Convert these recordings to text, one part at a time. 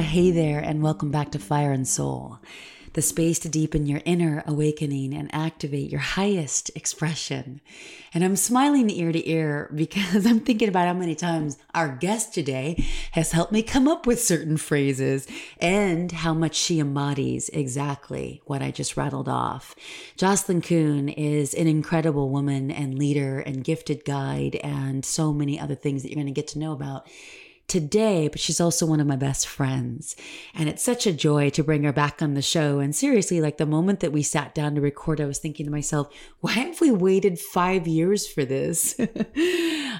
Hey there, and welcome back to Fire and Soul, the space to deepen your inner awakening and activate your highest expression. And I'm smiling ear to ear because I'm thinking about how many times our guest today has helped me come up with certain phrases and how much she embodies exactly what I just rattled off. Jocelyn Kuhn is an incredible woman and leader and gifted guide and so many other things that you're going to get to know about today, but she's also one of my best friends. And it's such a joy to bring her back on the show. And seriously, like the moment that we sat down to record, I was thinking to myself, why have we waited five years for this?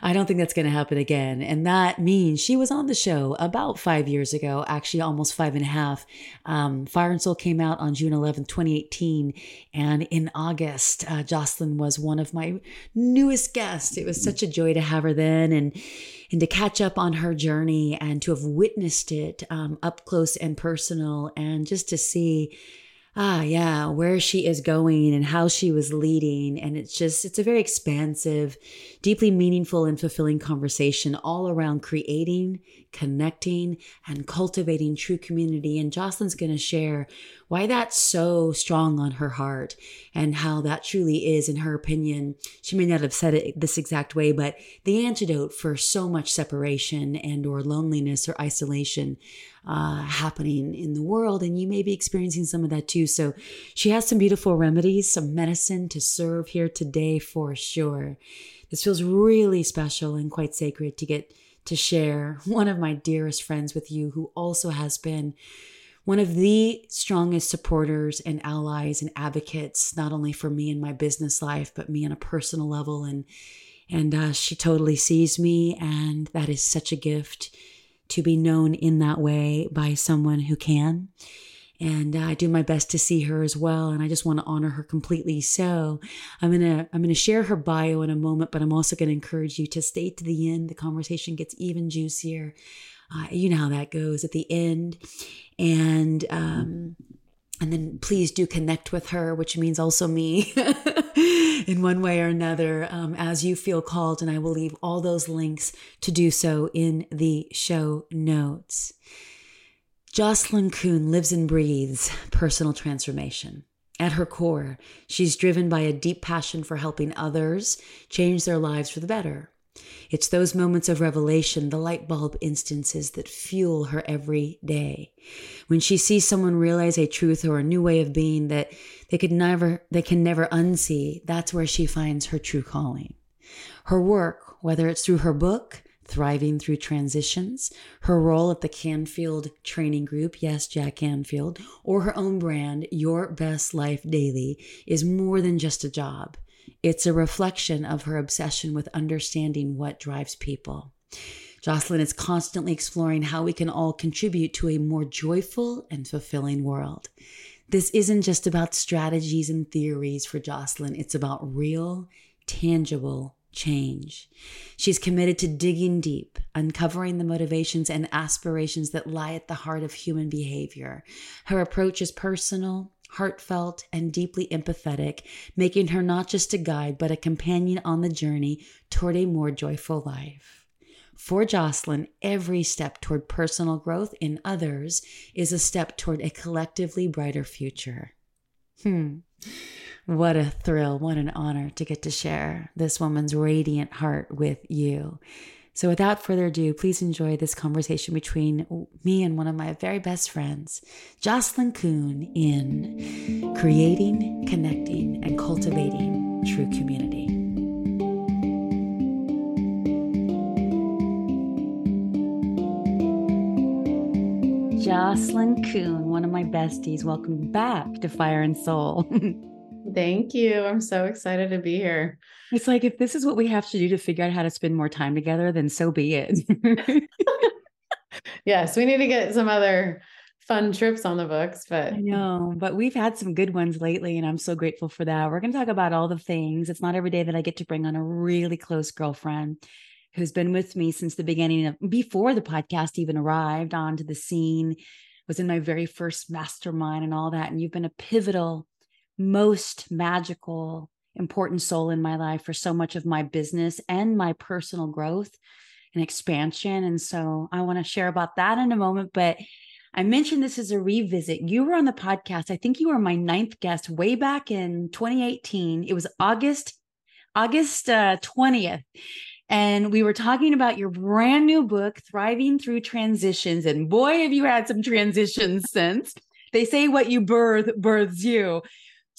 I don't think that's going to happen again. And that means she was on the show about five years ago, actually almost five and a half. Um, Fire and Soul came out on June 11th, 2018. And in August, uh, Jocelyn was one of my newest guests. It was such a joy to have her then. And and to catch up on her journey and to have witnessed it um, up close and personal and just to see ah yeah where she is going and how she was leading. And it's just it's a very expansive deeply meaningful and fulfilling conversation all around creating connecting and cultivating true community and jocelyn's going to share why that's so strong on her heart and how that truly is in her opinion she may not have said it this exact way but the antidote for so much separation and or loneliness or isolation uh, happening in the world. And you may be experiencing some of that too. So she has some beautiful remedies, some medicine to serve here today for sure. This feels really special and quite sacred to get to share one of my dearest friends with you who also has been one of the strongest supporters and allies and advocates not only for me in my business life but me on a personal level and and uh, she totally sees me and that is such a gift to be known in that way by someone who can. And I do my best to see her as well, and I just want to honor her completely. So I'm gonna I'm gonna share her bio in a moment, but I'm also gonna encourage you to stay to the end. The conversation gets even juicier. Uh, you know how that goes at the end, and um, and then please do connect with her, which means also me. in one way or another um, as you feel called. And I will leave all those links to do so in the show notes. Jocelyn Kuhn lives and breathes personal transformation. At her core, she's driven by a deep passion for helping others change their lives for the better. It's those moments of revelation, the light bulb instances that fuel her every day. When she sees someone realize a truth or a new way of being that they could never they can never unsee, that's where she finds her true calling. Her work, whether it's through her book, Thriving Through Transitions, her role at the Canfield Training Group, yes, Jack Canfield, or her own brand, Your Best Life Daily, is more than just a job. It's a reflection of her obsession with understanding what drives people. Jocelyn is constantly exploring how we can all contribute to a more joyful and fulfilling world. This isn't just about strategies and theories for Jocelyn, it's about real, tangible change. She's committed to digging deep, uncovering the motivations and aspirations that lie at the heart of human behavior. Her approach is personal, heartfelt, and deeply empathetic, making her not just a guide, but a companion on the journey toward a more joyful life. For Jocelyn, every step toward personal growth in others is a step toward a collectively brighter future. Hmm. What a thrill, what an honor to get to share this woman's radiant heart with you. So, without further ado, please enjoy this conversation between me and one of my very best friends, Jocelyn Kuhn, in creating, connecting, and cultivating true community. Jocelyn Kuhn, one of my besties. Welcome back to Fire and Soul. Thank you. I'm so excited to be here. It's like if this is what we have to do to figure out how to spend more time together, then so be it. yes, we need to get some other fun trips on the books, but I know, but we've had some good ones lately, and I'm so grateful for that. We're going to talk about all the things. It's not every day that I get to bring on a really close girlfriend who's been with me since the beginning of before the podcast even arrived onto the scene, was in my very first mastermind and all that. And you've been a pivotal most magical, important soul in my life for so much of my business and my personal growth and expansion. And so I want to share about that in a moment. But I mentioned this as a revisit. You were on the podcast. I think you were my ninth guest way back in 2018. It was August, August uh, 20th. And we were talking about your brand new book, Thriving Through Transitions. And boy, have you had some transitions since. They say what you birth births you.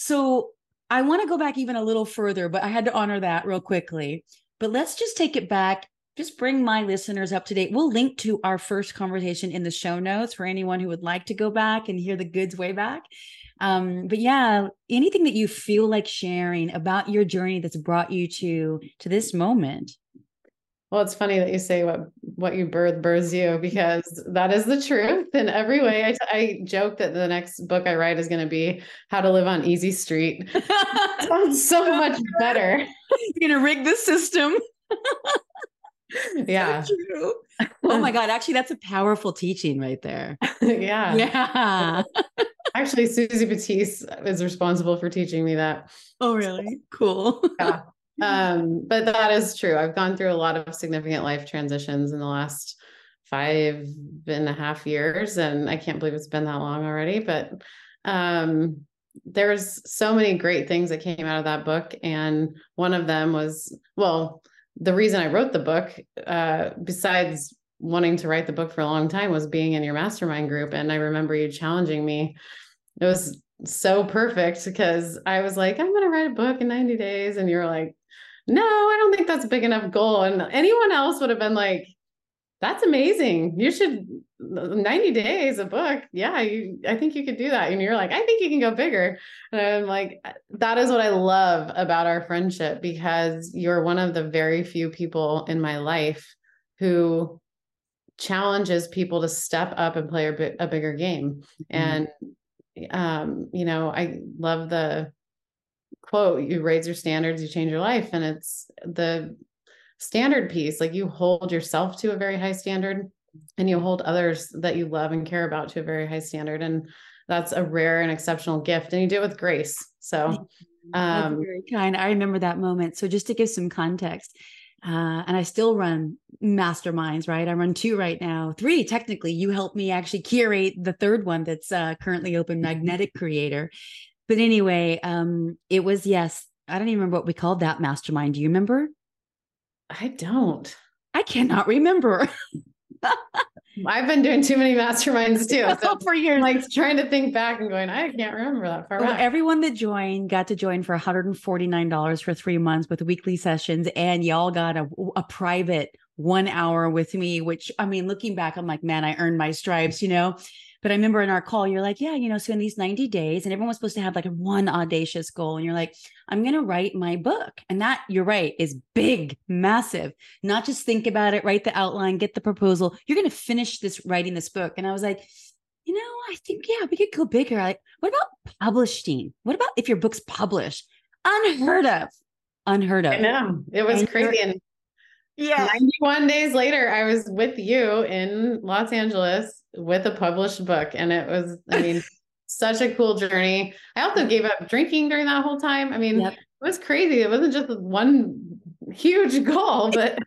So I want to go back even a little further, but I had to honor that real quickly. But let's just take it back just bring my listeners up to date. We'll link to our first conversation in the show notes for anyone who would like to go back and hear the goods way back. Um, but yeah, anything that you feel like sharing about your journey that's brought you to to this moment. Well, it's funny that you say what what you birth births you because that is the truth in every way. I, I joke that the next book I write is going to be How to Live on Easy Street. Sounds so much better. You're going to rig the system. yeah. So oh my God. Actually, that's a powerful teaching right there. yeah. Yeah. Actually, Susie Batiste is responsible for teaching me that. Oh, really? Cool. yeah. Um, but that is true. I've gone through a lot of significant life transitions in the last five and a half years. And I can't believe it's been that long already. But um there's so many great things that came out of that book. And one of them was, well, the reason I wrote the book, uh, besides wanting to write the book for a long time, was being in your mastermind group. And I remember you challenging me. It was so perfect because I was like, I'm going to write a book in 90 days. And you're like, no, I don't think that's a big enough goal. And anyone else would have been like, that's amazing. You should 90 days a book. Yeah, you, I think you could do that. And you're like, I think you can go bigger. And I'm like, that is what I love about our friendship because you're one of the very few people in my life who challenges people to step up and play a, bit, a bigger game. Mm-hmm. And, um, you know, I love the quote, you raise your standards, you change your life. And it's the standard piece, like you hold yourself to a very high standard and you hold others that you love and care about to a very high standard and that's a rare and exceptional gift and you do it with grace so um very kind i remember that moment so just to give some context uh, and I still run masterminds, right? I run two right now, three technically. You helped me actually curate the third one that's uh, currently open, mm-hmm. Magnetic Creator. But anyway, um, it was yes. I don't even remember what we called that mastermind. Do you remember? I don't. I cannot remember. I've been doing too many masterminds too. So for years. Like trying to think back and going, I can't remember that far well, back. Everyone that joined got to join for $149 for three months with weekly sessions. And y'all got a, a private one hour with me, which I mean, looking back, I'm like, man, I earned my stripes, you know? But I remember in our call, you're like, yeah, you know, so in these 90 days, and everyone was supposed to have like one audacious goal. And you're like, I'm going to write my book. And that, you're right, is big, massive. Not just think about it, write the outline, get the proposal. You're going to finish this writing this book. And I was like, you know, I think, yeah, we could go bigger. Like, what about publishing? What about if your book's published? Unheard of. Unheard of. I know. It was and crazy. And yeah. 91 days later, I was with you in Los Angeles with a published book. And it was, I mean, such a cool journey. I also gave up drinking during that whole time. I mean, yep. it was crazy. It wasn't just one huge goal, but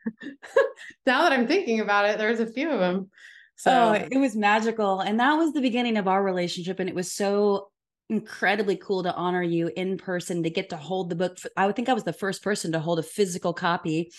now that I'm thinking about it, there's a few of them. So oh, it was magical. And that was the beginning of our relationship. And it was so incredibly cool to honor you in person to get to hold the book. I would think I was the first person to hold a physical copy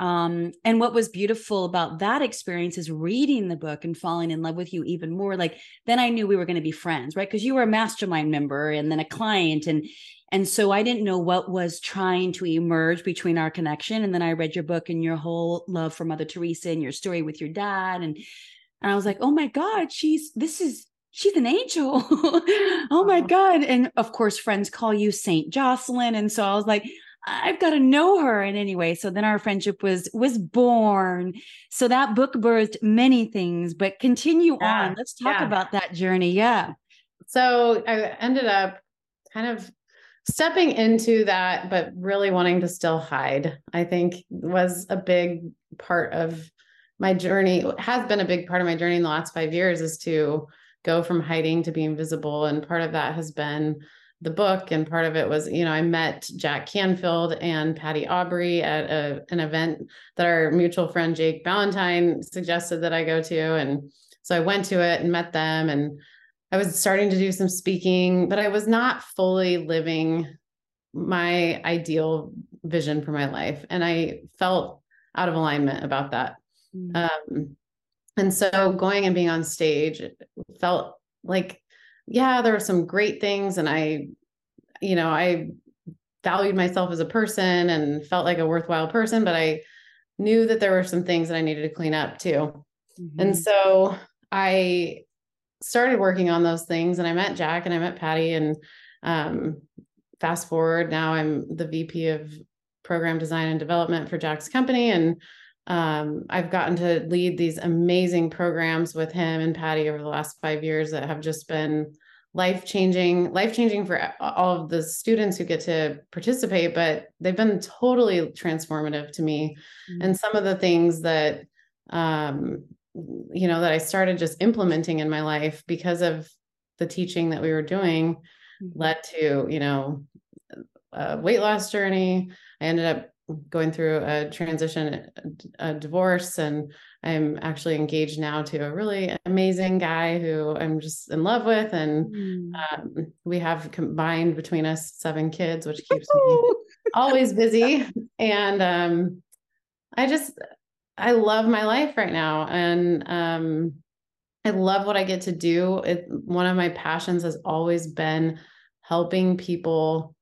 um, and what was beautiful about that experience is reading the book and falling in love with you even more. Like then I knew we were going to be friends, right? Because you were a mastermind member and then a client, and and so I didn't know what was trying to emerge between our connection. And then I read your book and your whole love for Mother Teresa and your story with your dad, and and I was like, oh my God, she's this is she's an angel. oh my God. And of course, friends call you Saint Jocelyn. And so I was like, I've got to know her in any way. So then our friendship was was born. So that book birthed many things, but continue yeah. on. Let's talk yeah. about that journey. Yeah. So I ended up kind of stepping into that, but really wanting to still hide, I think was a big part of my journey, has been a big part of my journey in the last five years is to go from hiding to being visible. And part of that has been the book and part of it was you know i met jack canfield and patty aubrey at a, an event that our mutual friend jake valentine suggested that i go to and So I went to it and met them and I was starting to do some speaking, but I was not fully living my ideal vision for my life. And I felt out of alignment about that. Mm-hmm. Um, and so going and being on stage felt like, yeah, there were some great things. And I, you know, I valued myself as a person and felt like a worthwhile person, but I knew that there were some things that I needed to clean up too. Mm-hmm. And so I started working on those things and I met Jack and I met Patty and um, fast forward now I'm the VP of program design and development for Jack's company and um, I've gotten to lead these amazing programs with him and Patty over the last five years that have just been life changing, life changing for all of the students who get to participate, but they've been totally transformative to me. Mm-hmm. And some of the things that, um, you know, that I started just implementing in my life because of the teaching that we were doing mm-hmm. led to, you know, a weight loss journey. I ended up going through a transition, a divorce, and I'm actually engaged now to a really amazing guy who I'm just in love with, and mm. um, we have combined between us seven kids, which keeps me always busy. And um, I just I love my life right now, and um, I love what I get to do. It, one of my passions has always been helping people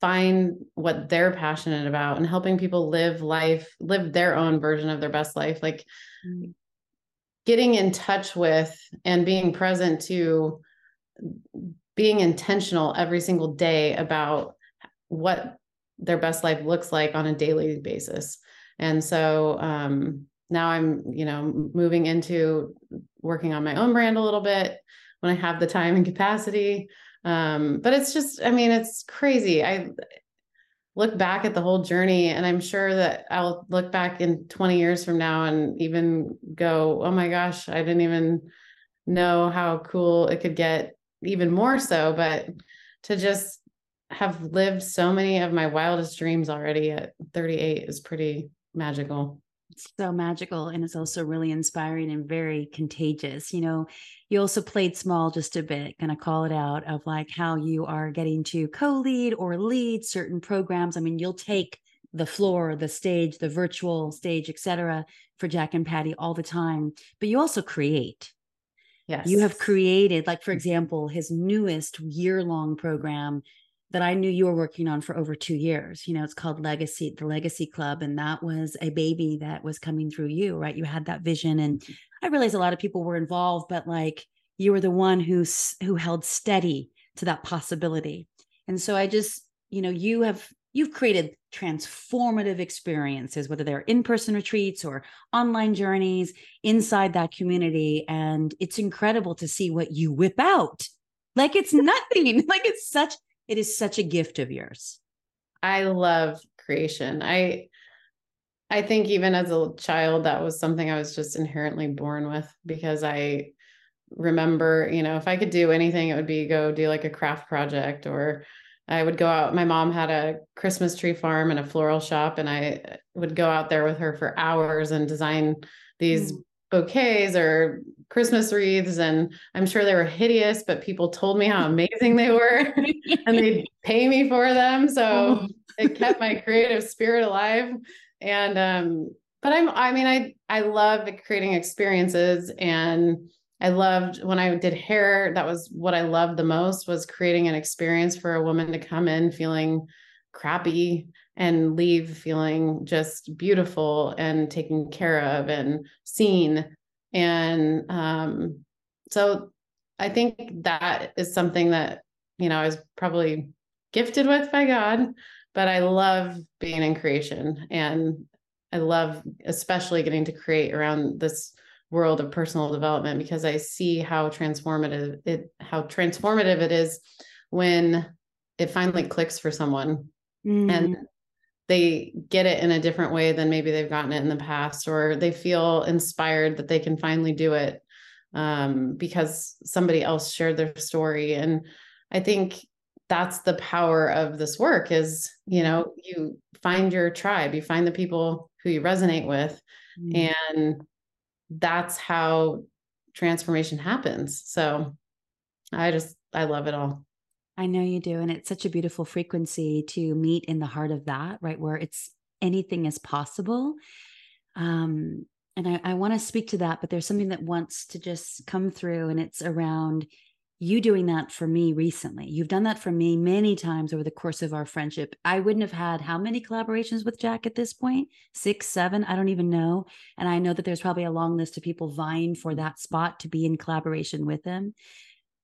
find what they're passionate about and helping people live life, live their own version of their best life. Like mm-hmm. getting in touch with and being present to being intentional every single day about what their best life looks like on a daily basis. And so um, now I'm, you know, moving into working on my own brand a little bit when I have the time and capacity. Um, but it's just, I mean, it's crazy. I look back at the whole journey and I'm sure that I'll look back in 20 years from now and even go, oh my gosh, I didn't even know how cool it could get even more so. But to just have lived so many of my wildest dreams already at 38 is pretty magical so magical and it's also really inspiring and very contagious you know? You also played small just a bit gonna call it out of like how you are getting to co-lead or lead certain programs. I mean you'll take the floor the stage the virtual stage etc for jack and patty all the time but you also create. Yes you have created like for example his newest year long program that I knew you were working on for over two years. You know, it's called Legacy, the Legacy Club. And that was a baby that was coming through you, right? You had that vision. And mm-hmm. I realized a lot of people were involved, but like you were the one who, who held steady to that possibility. And so I just, you know, you have, you've created transformative experiences, whether they're in person retreats or online journeys inside that community. And it's incredible to see what you whip out. Like it's nothing. like it's such it is such a gift of yours. I love creation. I I think even as a child that was something I was just inherently born with because I remember, you know, if I could do anything it would be go do like a craft project or I would go out my mom had a Christmas tree farm and a floral shop and I would go out there with her for hours and design these mm bouquets or Christmas wreaths, and I'm sure they were hideous, but people told me how amazing they were and they'd pay me for them. So oh. it kept my creative spirit alive. And um, but I'm I mean, I I love creating experiences and I loved when I did hair, that was what I loved the most was creating an experience for a woman to come in feeling crappy and leave feeling just beautiful and taken care of and seen. And um, so I think that is something that, you know, I was probably gifted with by God, but I love being in creation and I love especially getting to create around this world of personal development because I see how transformative it how transformative it is when it finally clicks for someone mm. and they get it in a different way than maybe they've gotten it in the past, or they feel inspired that they can finally do it um, because somebody else shared their story. And I think that's the power of this work is, you know, you find your tribe, you find the people who you resonate with. Mm-hmm. And that's how transformation happens. So I just, I love it all. I know you do. And it's such a beautiful frequency to meet in the heart of that, right? Where it's anything is possible. Um, and I, I want to speak to that, but there's something that wants to just come through, and it's around you doing that for me recently. You've done that for me many times over the course of our friendship. I wouldn't have had how many collaborations with Jack at this point? Six, seven, I don't even know. And I know that there's probably a long list of people vying for that spot to be in collaboration with him.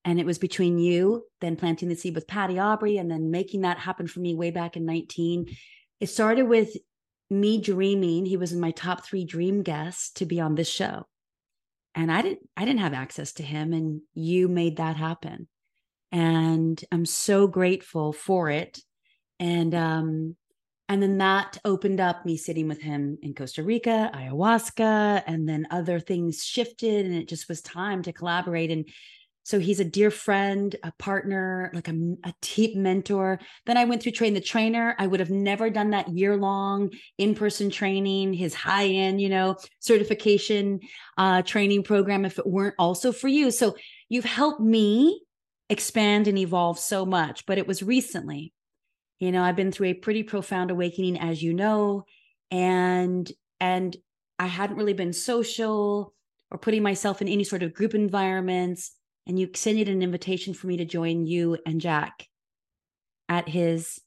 And it was between you, then planting the seed with Patty Aubrey, and then making that happen for me way back in 19. It started with me dreaming. He was in my top three dream guests to be on this show. And I didn't I didn't have access to him. And you made that happen. And I'm so grateful for it. And um, and then that opened up me sitting with him in Costa Rica, ayahuasca, and then other things shifted, and it just was time to collaborate. And so he's a dear friend, a partner, like a, a deep mentor. Then I went through train the trainer. I would have never done that year long in person training, his high end, you know, certification uh, training program if it weren't also for you. So you've helped me expand and evolve so much, but it was recently. You know, I've been through a pretty profound awakening, as you know, and and I hadn't really been social or putting myself in any sort of group environments and you extended an invitation for me to join you and Jack at his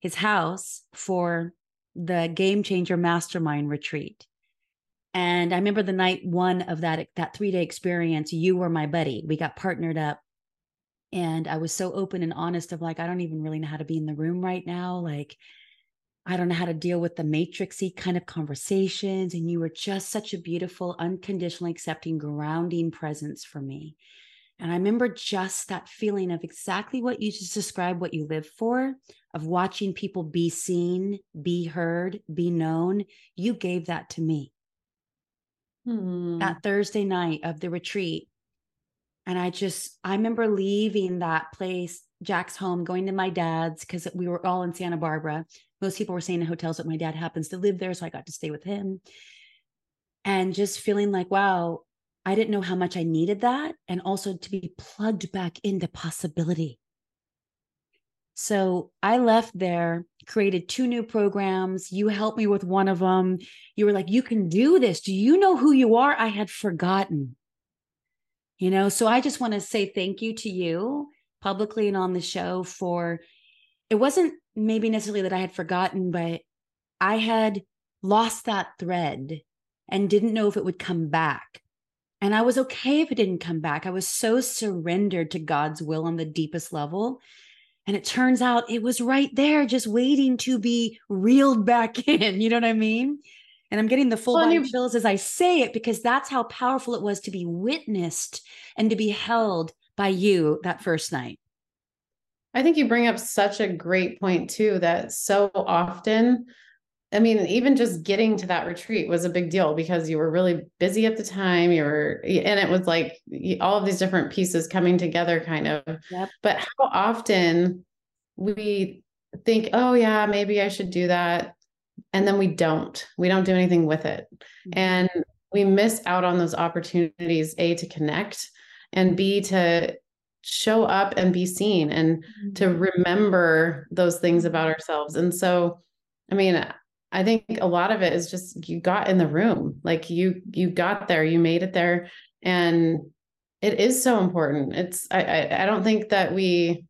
his house for the game changer mastermind retreat. And I remember the night one of that that 3-day experience, you were my buddy. We got partnered up and I was so open and honest of like I don't even really know how to be in the room right now, like I don't know how to deal with the matrixy kind of conversations and you were just such a beautiful unconditionally accepting grounding presence for me and I remember just that feeling of exactly what you just described, what you live for, of watching people be seen, be heard, be known. You gave that to me hmm. that Thursday night of the retreat. And I just, I remember leaving that place, Jack's home, going to my dad's because we were all in Santa Barbara. Most people were staying in hotels, but my dad happens to live there. So I got to stay with him. And just feeling like, wow, I didn't know how much I needed that and also to be plugged back into possibility. So I left there, created two new programs. You helped me with one of them. You were like, you can do this. Do you know who you are? I had forgotten. You know, so I just want to say thank you to you publicly and on the show for it wasn't maybe necessarily that I had forgotten, but I had lost that thread and didn't know if it would come back. And I was okay if it didn't come back. I was so surrendered to God's will on the deepest level. And it turns out it was right there, just waiting to be reeled back in. You know what I mean? And I'm getting the full well, body chills as I say it because that's how powerful it was to be witnessed and to be held by you that first night. I think you bring up such a great point, too, that so often I mean, even just getting to that retreat was a big deal because you were really busy at the time. You were, and it was like all of these different pieces coming together, kind of. Yep. But how often we think, oh, yeah, maybe I should do that. And then we don't, we don't do anything with it. Mm-hmm. And we miss out on those opportunities, A, to connect, and B, to show up and be seen and mm-hmm. to remember those things about ourselves. And so, I mean, I think a lot of it is just you got in the room, like you you got there, you made it there, and it is so important. It's I I, I don't think that we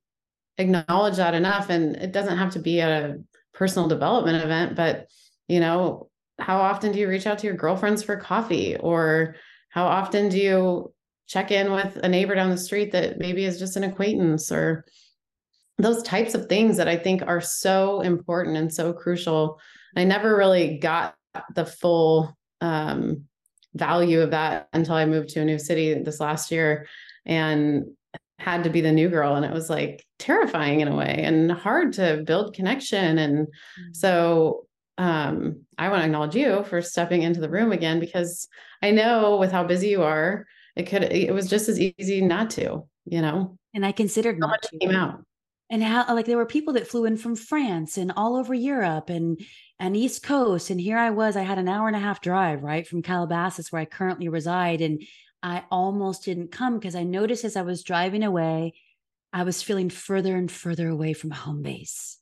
acknowledge that enough, and it doesn't have to be at a personal development event, but you know, how often do you reach out to your girlfriends for coffee, or how often do you check in with a neighbor down the street that maybe is just an acquaintance, or those types of things that I think are so important and so crucial I never really got the full um, value of that until I moved to a new city this last year and had to be the new girl. And it was like terrifying in a way and hard to build connection. And mm-hmm. so um, I want to acknowledge you for stepping into the room again because I know with how busy you are, it could, it was just as easy not to, you know? And I considered not much came out and how like there were people that flew in from France and all over Europe and and East Coast and here I was I had an hour and a half drive right from Calabasas where I currently reside and I almost didn't come because I noticed as I was driving away, I was feeling further and further away from home base.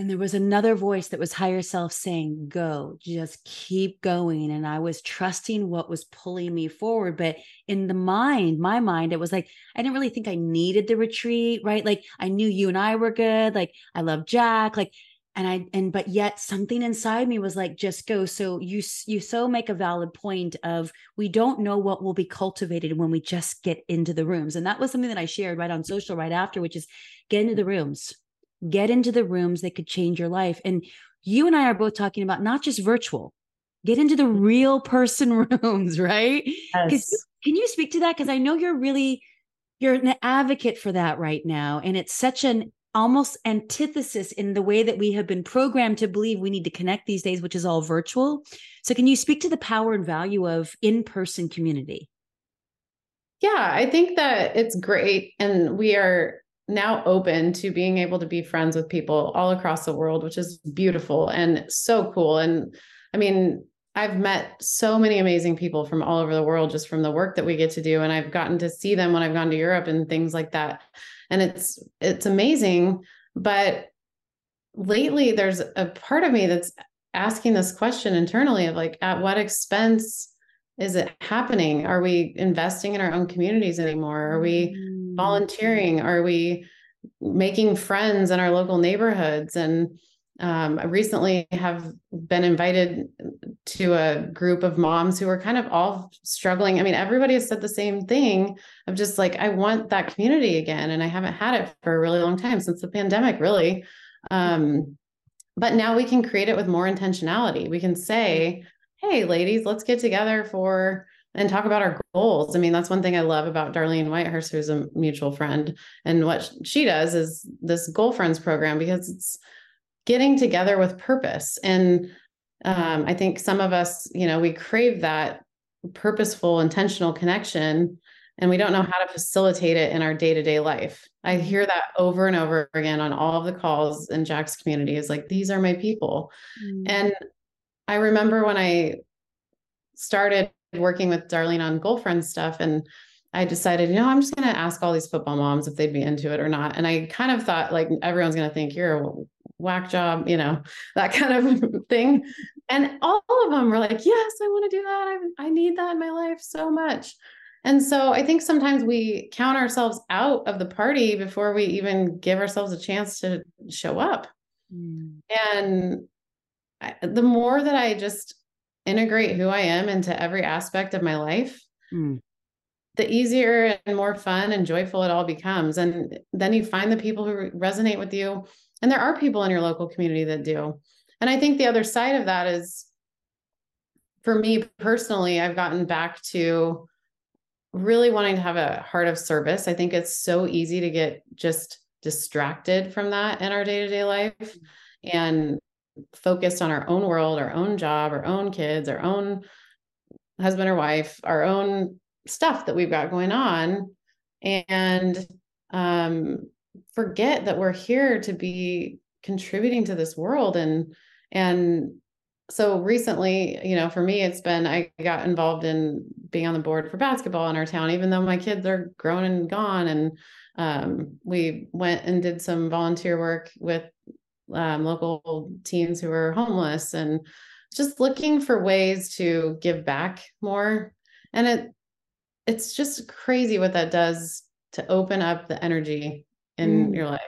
And there was another voice that was higher self saying, Go, just keep going. And I was trusting what was pulling me forward. But in the mind, my mind, it was like, I didn't really think I needed the retreat, right? Like I knew you and I were good. Like I love Jack. Like, and I, and, but yet something inside me was like, just go. So you, you so make a valid point of we don't know what will be cultivated when we just get into the rooms. And that was something that I shared right on social right after, which is get into the rooms get into the rooms that could change your life. And you and I are both talking about not just virtual, get into the mm-hmm. real person rooms, right? Yes. Can you speak to that? Because I know you're really you're an advocate for that right now. And it's such an almost antithesis in the way that we have been programmed to believe we need to connect these days, which is all virtual. So can you speak to the power and value of in-person community? Yeah, I think that it's great. And we are now open to being able to be friends with people all across the world, which is beautiful and so cool. And I mean, I've met so many amazing people from all over the world just from the work that we get to do and I've gotten to see them when I've gone to Europe and things like that. And it's it's amazing, but lately there's a part of me that's asking this question internally of like at what expense is it happening? Are we investing in our own communities anymore? Are we mm. Volunteering? Are we making friends in our local neighborhoods? And um, I recently have been invited to a group of moms who are kind of all struggling. I mean, everybody has said the same thing of just like, I want that community again. And I haven't had it for a really long time since the pandemic, really. Um, but now we can create it with more intentionality. We can say, hey, ladies, let's get together for and talk about our goals. I mean, that's one thing I love about Darlene Whitehurst, who's a mutual friend. And what she does is this Goal Friends program because it's getting together with purpose. And um, I think some of us, you know, we crave that purposeful, intentional connection, and we don't know how to facilitate it in our day to day life. I hear that over and over again on all of the calls in Jack's community is like, these are my people. Mm. And I remember when I started working with Darlene on Goal Friends stuff and I decided, you know, I'm just going to ask all these football moms if they'd be into it or not. And I kind of thought like everyone's going to think you're a whack job, you know, that kind of thing. And all of them were like, yes, I want to do that. I, I need that in my life so much. And so I think sometimes we count ourselves out of the party before we even give ourselves a chance to show up. Mm. And I, the more that I just integrate who I am into every aspect of my life, mm. the easier and more fun and joyful it all becomes. And then you find the people who resonate with you. And there are people in your local community that do. And I think the other side of that is for me personally, I've gotten back to really wanting to have a heart of service. I think it's so easy to get just distracted from that in our day to day life. Mm. And focused on our own world, our own job, our own kids, our own husband or wife, our own stuff that we've got going on, and um, forget that we're here to be contributing to this world. And and so recently you know for me it's been i got involved in being on the board for basketball in our town even though my kids are grown and gone. And um, we went and did some volunteer work with um, local teens who are homeless and just looking for ways to give back more and it it's just crazy what that does to open up the energy in mm. your life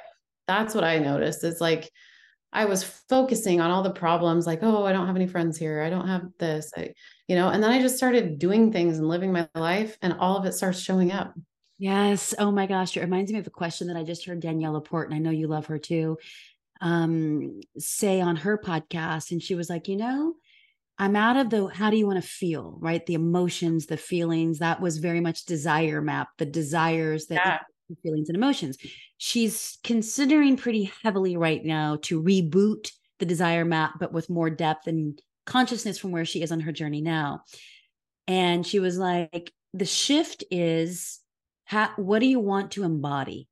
that's what i noticed it's like i was focusing on all the problems like oh i don't have any friends here i don't have this I, you know and then i just started doing things and living my life and all of it starts showing up Yes. Oh my gosh. It reminds me of a question that I just heard Danielle Laporte, and I know you love her too um, say on her podcast. And she was like, you know, I'm out of the how do you want to feel, right? The emotions, the feelings. That was very much desire map, the desires that yeah. feelings and emotions. She's considering pretty heavily right now to reboot the desire map, but with more depth and consciousness from where she is on her journey now. And she was like, the shift is how, what do you want to embody?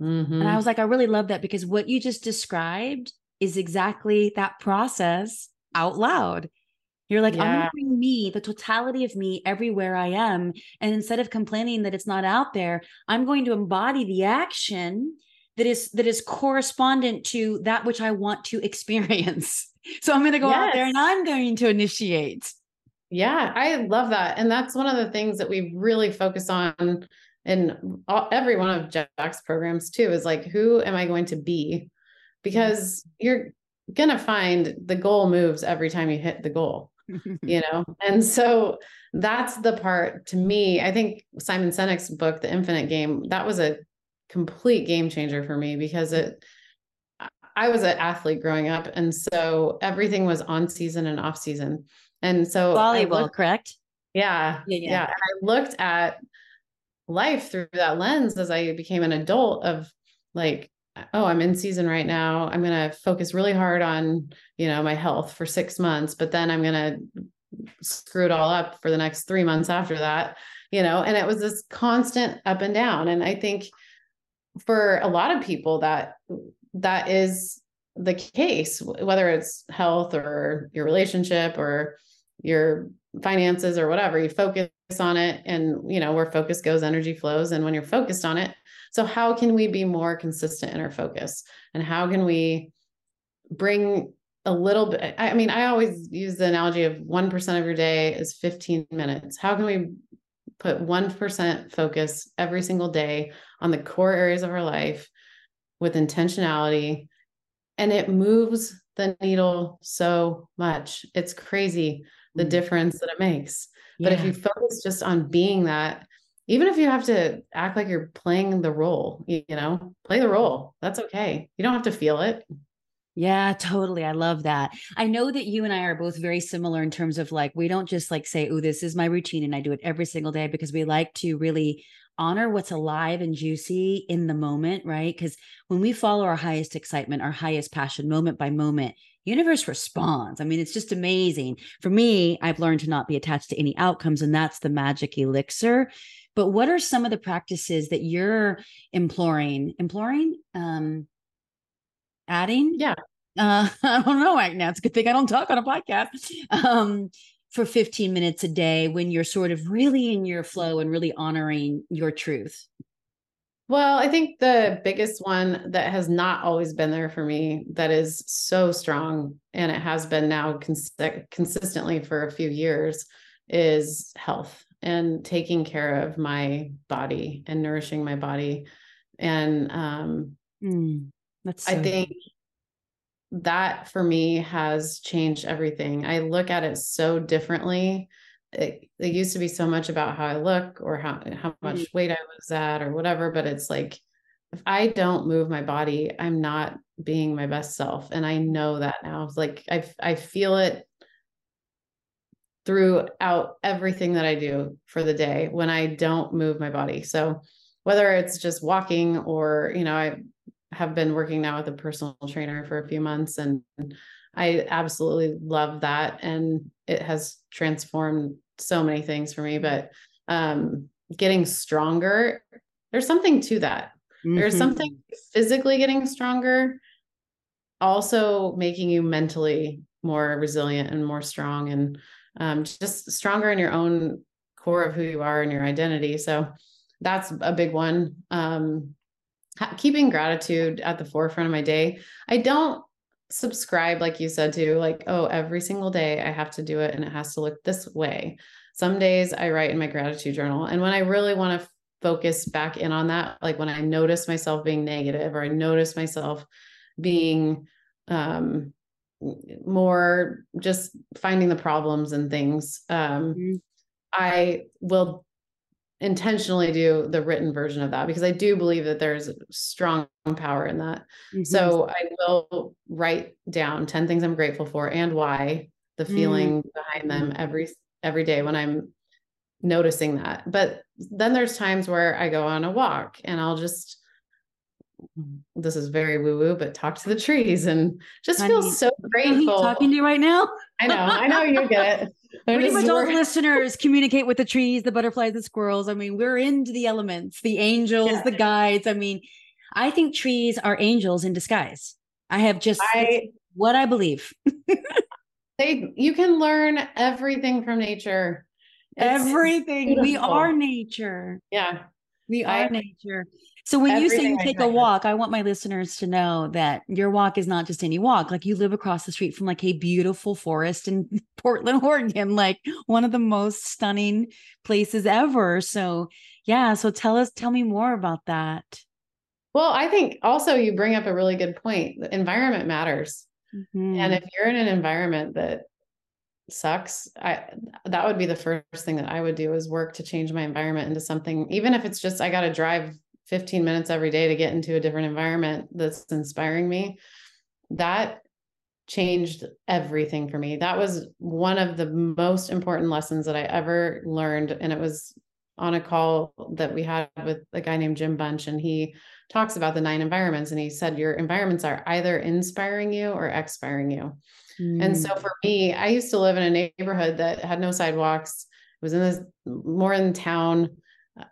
Mm-hmm. And I was like, I really love that because what you just described is exactly that process out loud. You're like, I'm Yeah. gonna bring me, the totality of me everywhere I am. And instead of complaining that it's not out there, I'm going to embody the action that is that is correspondent to that which I want to experience. So I'm gonna go out there and I'm going to initiate. Yeah, I love that. And that's one of the things that we really focus on in all, every one of Jack's programs too is like, who am I going to be? Because mm-hmm. you're going to find the goal moves every time you hit the goal, you know? And so that's the part to me. I think Simon Sinek's book, The Infinite Game, that was a complete game changer for me because it, I was an athlete growing up. And so everything was on season and off season. And so Volleyball, looked- correct? yeah, Yeah, yeah. yeah. And I looked at life through that lens as I became an adult of like, oh, I'm in season right now. I'm going to focus really hard on, you know, my health for six months, but then I'm going to screw it all up for the next three months after that, you know, and it was this constant up and down. And I think for a lot of people that that is the case, whether it's health or your relationship or your finances or whatever you focus on it and you know where focus goes energy flows and when you're focused on it so how can we be more consistent in our focus? And how can we bring a little bit i mean i always use the analogy of 1% of your day is 15 minutes. How can we put 1% focus every single day on the core areas of our life with intentionality? And it moves the needle so much. It's crazy the Mm. difference that it makes. But if you focus just on being that, even if you have to act like you're playing the role, you, you know, play the role. That's okay. You don't have to feel it. Yeah, totally. I love that. I know that you and I are both very similar in terms of like, we don't just like say, oh, this is my routine and I do it every single day because we like to really honor what's alive and juicy in the moment, right? Because when we follow our highest excitement, our highest passion, moment by moment, universe responds. I mean, it's just amazing. For me, I've learned to not be attached to any outcomes, and that's the magic elixir. But what are some of the practices that you're imploring, imploring, um, adding? Yeah. Uh, I don't know right now. It's a good thing I don't talk on a podcast. Um, for 15 minutes a day when you're sort of really in your flow and really honoring your truth. Well, I think the biggest one that has not always been there for me that is so strong, and it has been now cons- consistently for a few years, is health and taking care of my body and nourishing my body. And um, Mm, that's I think that for me has changed everything. I look at it so differently. It, it used to be so much about how I look or how how much Mhm. weight I was at or whatever, but it's like if I don't move my body, I'm not being my best self, and I know that now. It's like I I feel it throughout everything that I do for the day when I don't move my body. So whether it's just walking or you know I have been working now with a personal trainer for a few months and I absolutely love that and it has transformed so many things for me but um getting stronger there's something to that. There's Mhm. something physically getting stronger also making you mentally more resilient and more strong and um, just stronger in your own core of who you are and your identity so that's a big one. Um, keeping gratitude at the forefront of my day. I don't subscribe like you said to like oh every single day i have to do it and it has to look this way some days i write in my gratitude journal and when i really want to focus back in on that like when i notice myself being negative or i notice myself being um more just finding the problems and things um Mhm. i will intentionally do the written version of that because i do believe that there's strong power in that Mhm. so I will write down 10 things I'm grateful for and why, the Mm. feeling behind them every every day when I'm noticing that. But then there's times where I go on a walk and I'll just this is very woo woo, but talk to the trees and just feel so You know you're grateful. talking to you right now. I know, I know you get it. Pretty much all the listeners communicate with the trees, the butterflies, the squirrels. I mean, we're into the elements, the angels, Yeah. the guides. I mean, I think trees are angels in disguise. I have just I what I believe. They you can learn everything from nature. It's everything. Beautiful. We are nature. Yeah. We are I, nature. So when you say you take a walk, I want my listeners to know that your walk is not just any walk. Like you live across the street from like a beautiful forest in Portland, Oregon, like one of the most stunning places ever. So yeah, so tell us tell me more about that. Well, I think also you bring up a really good point. The environment matters. Mm-hmm. And if you're in an environment that sucks, I that would be the first thing that I would do is work to change my environment into something even if it's just I got to drive 15 minutes every day to get into a different environment that's inspiring me, that changed everything for me. That was one of the most important lessons that I ever learned. And it was on a call that we had with a guy named Jim Bunch, and he talks about the nine environments. And he said, Your environments are either inspiring you or expiring you. Mm. And so for me, I used to live in a neighborhood that had no sidewalks, it was in this more in town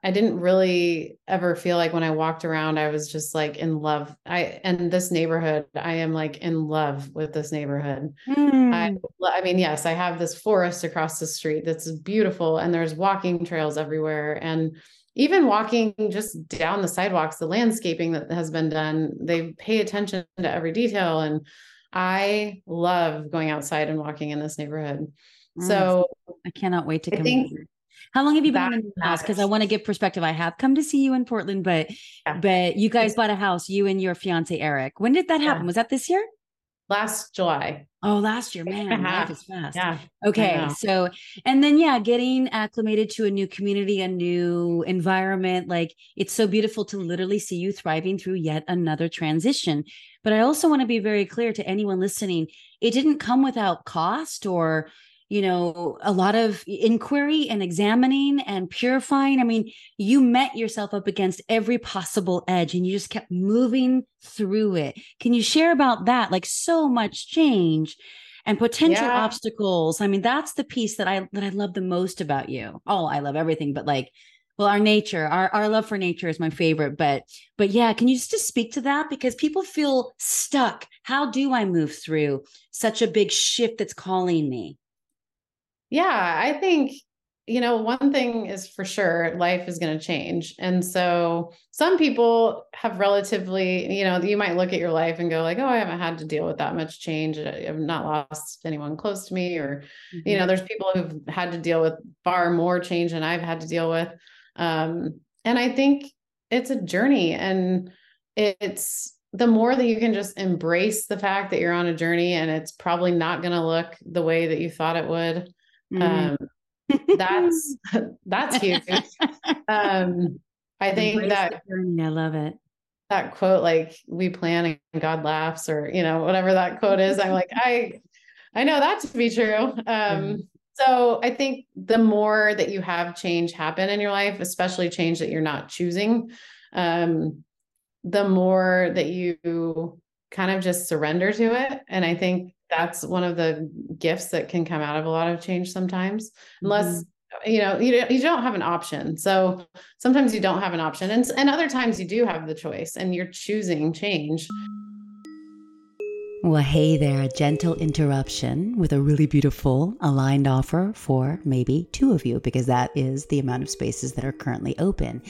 I didn't really ever feel like when I walked around, I was just like in love. I and this neighborhood, I am like in love with this neighborhood. Mm. I. I mean, yes, I have this forest across the street that's beautiful, and there's walking trails everywhere, and even walking just down the sidewalks, the landscaping that has been done, they pay attention to every detail, and I love going outside and walking in this neighborhood. Mm. So I cannot wait to come. I think, how long have you been in the house? Because I want to give perspective. I have come to see you in Portland, but yeah. but you guys bought a house, you and your fiance Eric. When did that happen? Yeah. Was that this year? Last July. Oh, last year, man, life is fast. Yeah. Okay, so and then yeah, getting acclimated to a new community, a new environment. Like it's so beautiful to literally see you thriving through yet another transition. But I also want to be very clear to anyone listening: it didn't come without cost or you know, a lot of inquiry and examining and purifying. I mean, you met yourself up against every possible edge and you just kept moving through it. Can you share about that? Like so much change and potential yeah. obstacles. I mean, that's the piece that I that I love the most about you. Oh, I love everything, but like well our nature our, our love for nature is my favorite but but yeah can you just, just speak to that because people feel stuck how do i move through such a big shift that's calling me yeah, I think you know, one thing is for sure life is going to change. And so some people have relatively, you know, you might look at your life and go like, "Oh, I haven't had to deal with that much change. I've not lost anyone close to me or mm-hmm. you know, there's people who've had to deal with far more change than I've had to deal with." Um and I think it's a journey and it's the more that you can just embrace the fact that you're on a journey and it's probably not going to look the way that you thought it would Mm. Um, that's that's huge. Um, I think Embrace that I love it. That quote, like we plan and God laughs, or you know, whatever that quote is. I'm like, I I know that to be true. Um, mm. So I think the more that you have change happen in your life, especially change that you're not choosing, um, the more that you kind of just surrender to it. And I think that's one of the gifts that can come out of a lot of change sometimes unless mm-hmm. you know you, you don't have an option so sometimes you don't have an option and, and other times you do have the choice and you're choosing change well, hey there, a gentle interruption with a really beautiful aligned offer for maybe two of you, because that is the amount of spaces that are currently open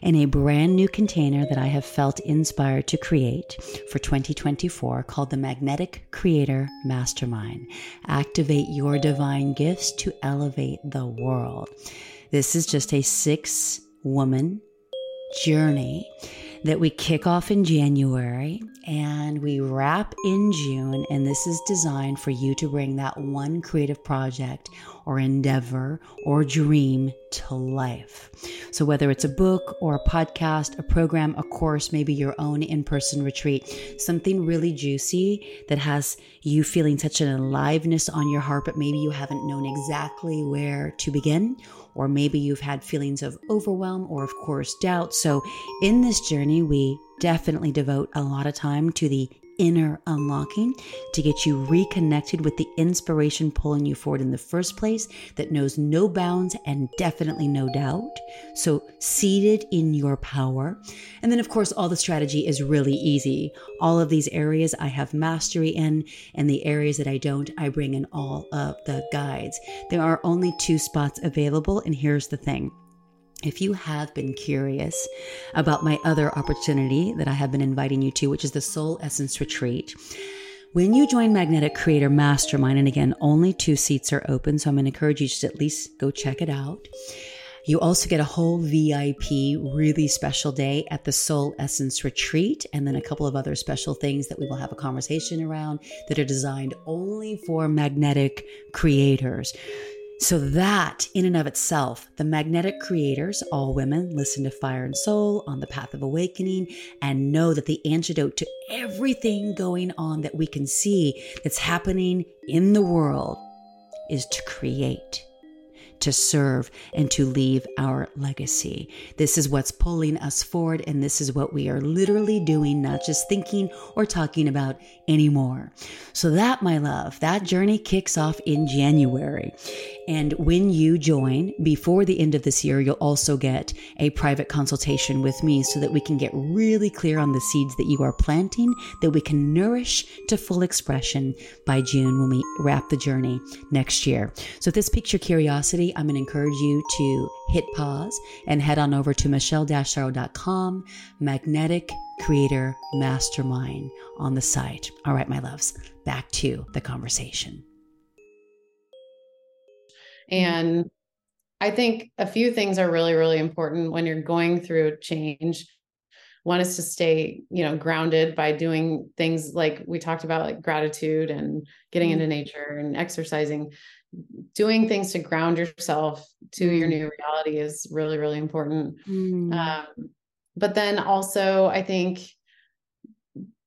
in a brand new container that I have felt inspired to create for 2024 called the Magnetic Creator Mastermind. Activate your divine gifts to elevate the world. This is just a six woman journey that we kick off in January and we wrap in June. And this is designed for you to bring that one creative project or endeavor or dream to life. So, whether it's a book or a podcast, a program, a course, maybe your own in person retreat, something really juicy that has you feeling such an aliveness on your heart, but maybe you haven't known exactly where to begin or maybe you've had feelings of overwhelm or, of course, doubt. So, in this journey, we definitely devote a lot of time to the inner unlocking to get you reconnected with the inspiration pulling you forward in the first place that knows no bounds and definitely no doubt. So, seated in your power. And then, of course, all the strategy is really easy. All of these areas I have mastery in, and the areas that I don't, I bring in all of the guides. There are only two spots available, and here's the thing if you have been curious about my other opportunity that I have been inviting you to, which is the Soul Essence Retreat, when you join Magnetic Creator Mastermind, and again, only two seats are open, so I'm going to encourage you to at least go check it out. You also get a whole VIP, really special day at the Soul Essence Retreat, and then a couple of other special things that we will have a conversation around that are designed only for magnetic creators. So, that in and of itself, the magnetic creators, all women, listen to Fire and Soul on the path of awakening and know that the antidote to everything going on that we can see that's happening in the world is to create to serve and to leave our legacy. This is what's pulling us forward, and this is what we are literally doing, not just thinking or talking about anymore. So, that, my love, that journey kicks off in January. And when you join before the end of this year, you'll also get a private consultation with me so that we can get really clear on the seeds that you are planting that we can nourish to full expression by June when we wrap the journey next year. So if this piques your curiosity, I'm going to encourage you to hit pause and head on over to michelle-sorrow.com, magnetic creator mastermind on the site. All right, my loves, back to the conversation. And I think a few things are really, really important when you're going through change. One is to stay, you know, grounded by doing things like we talked about, like gratitude and getting mm. into nature and exercising. Doing things to ground yourself to your new reality is really, really important. Mm. Um, but then also, I think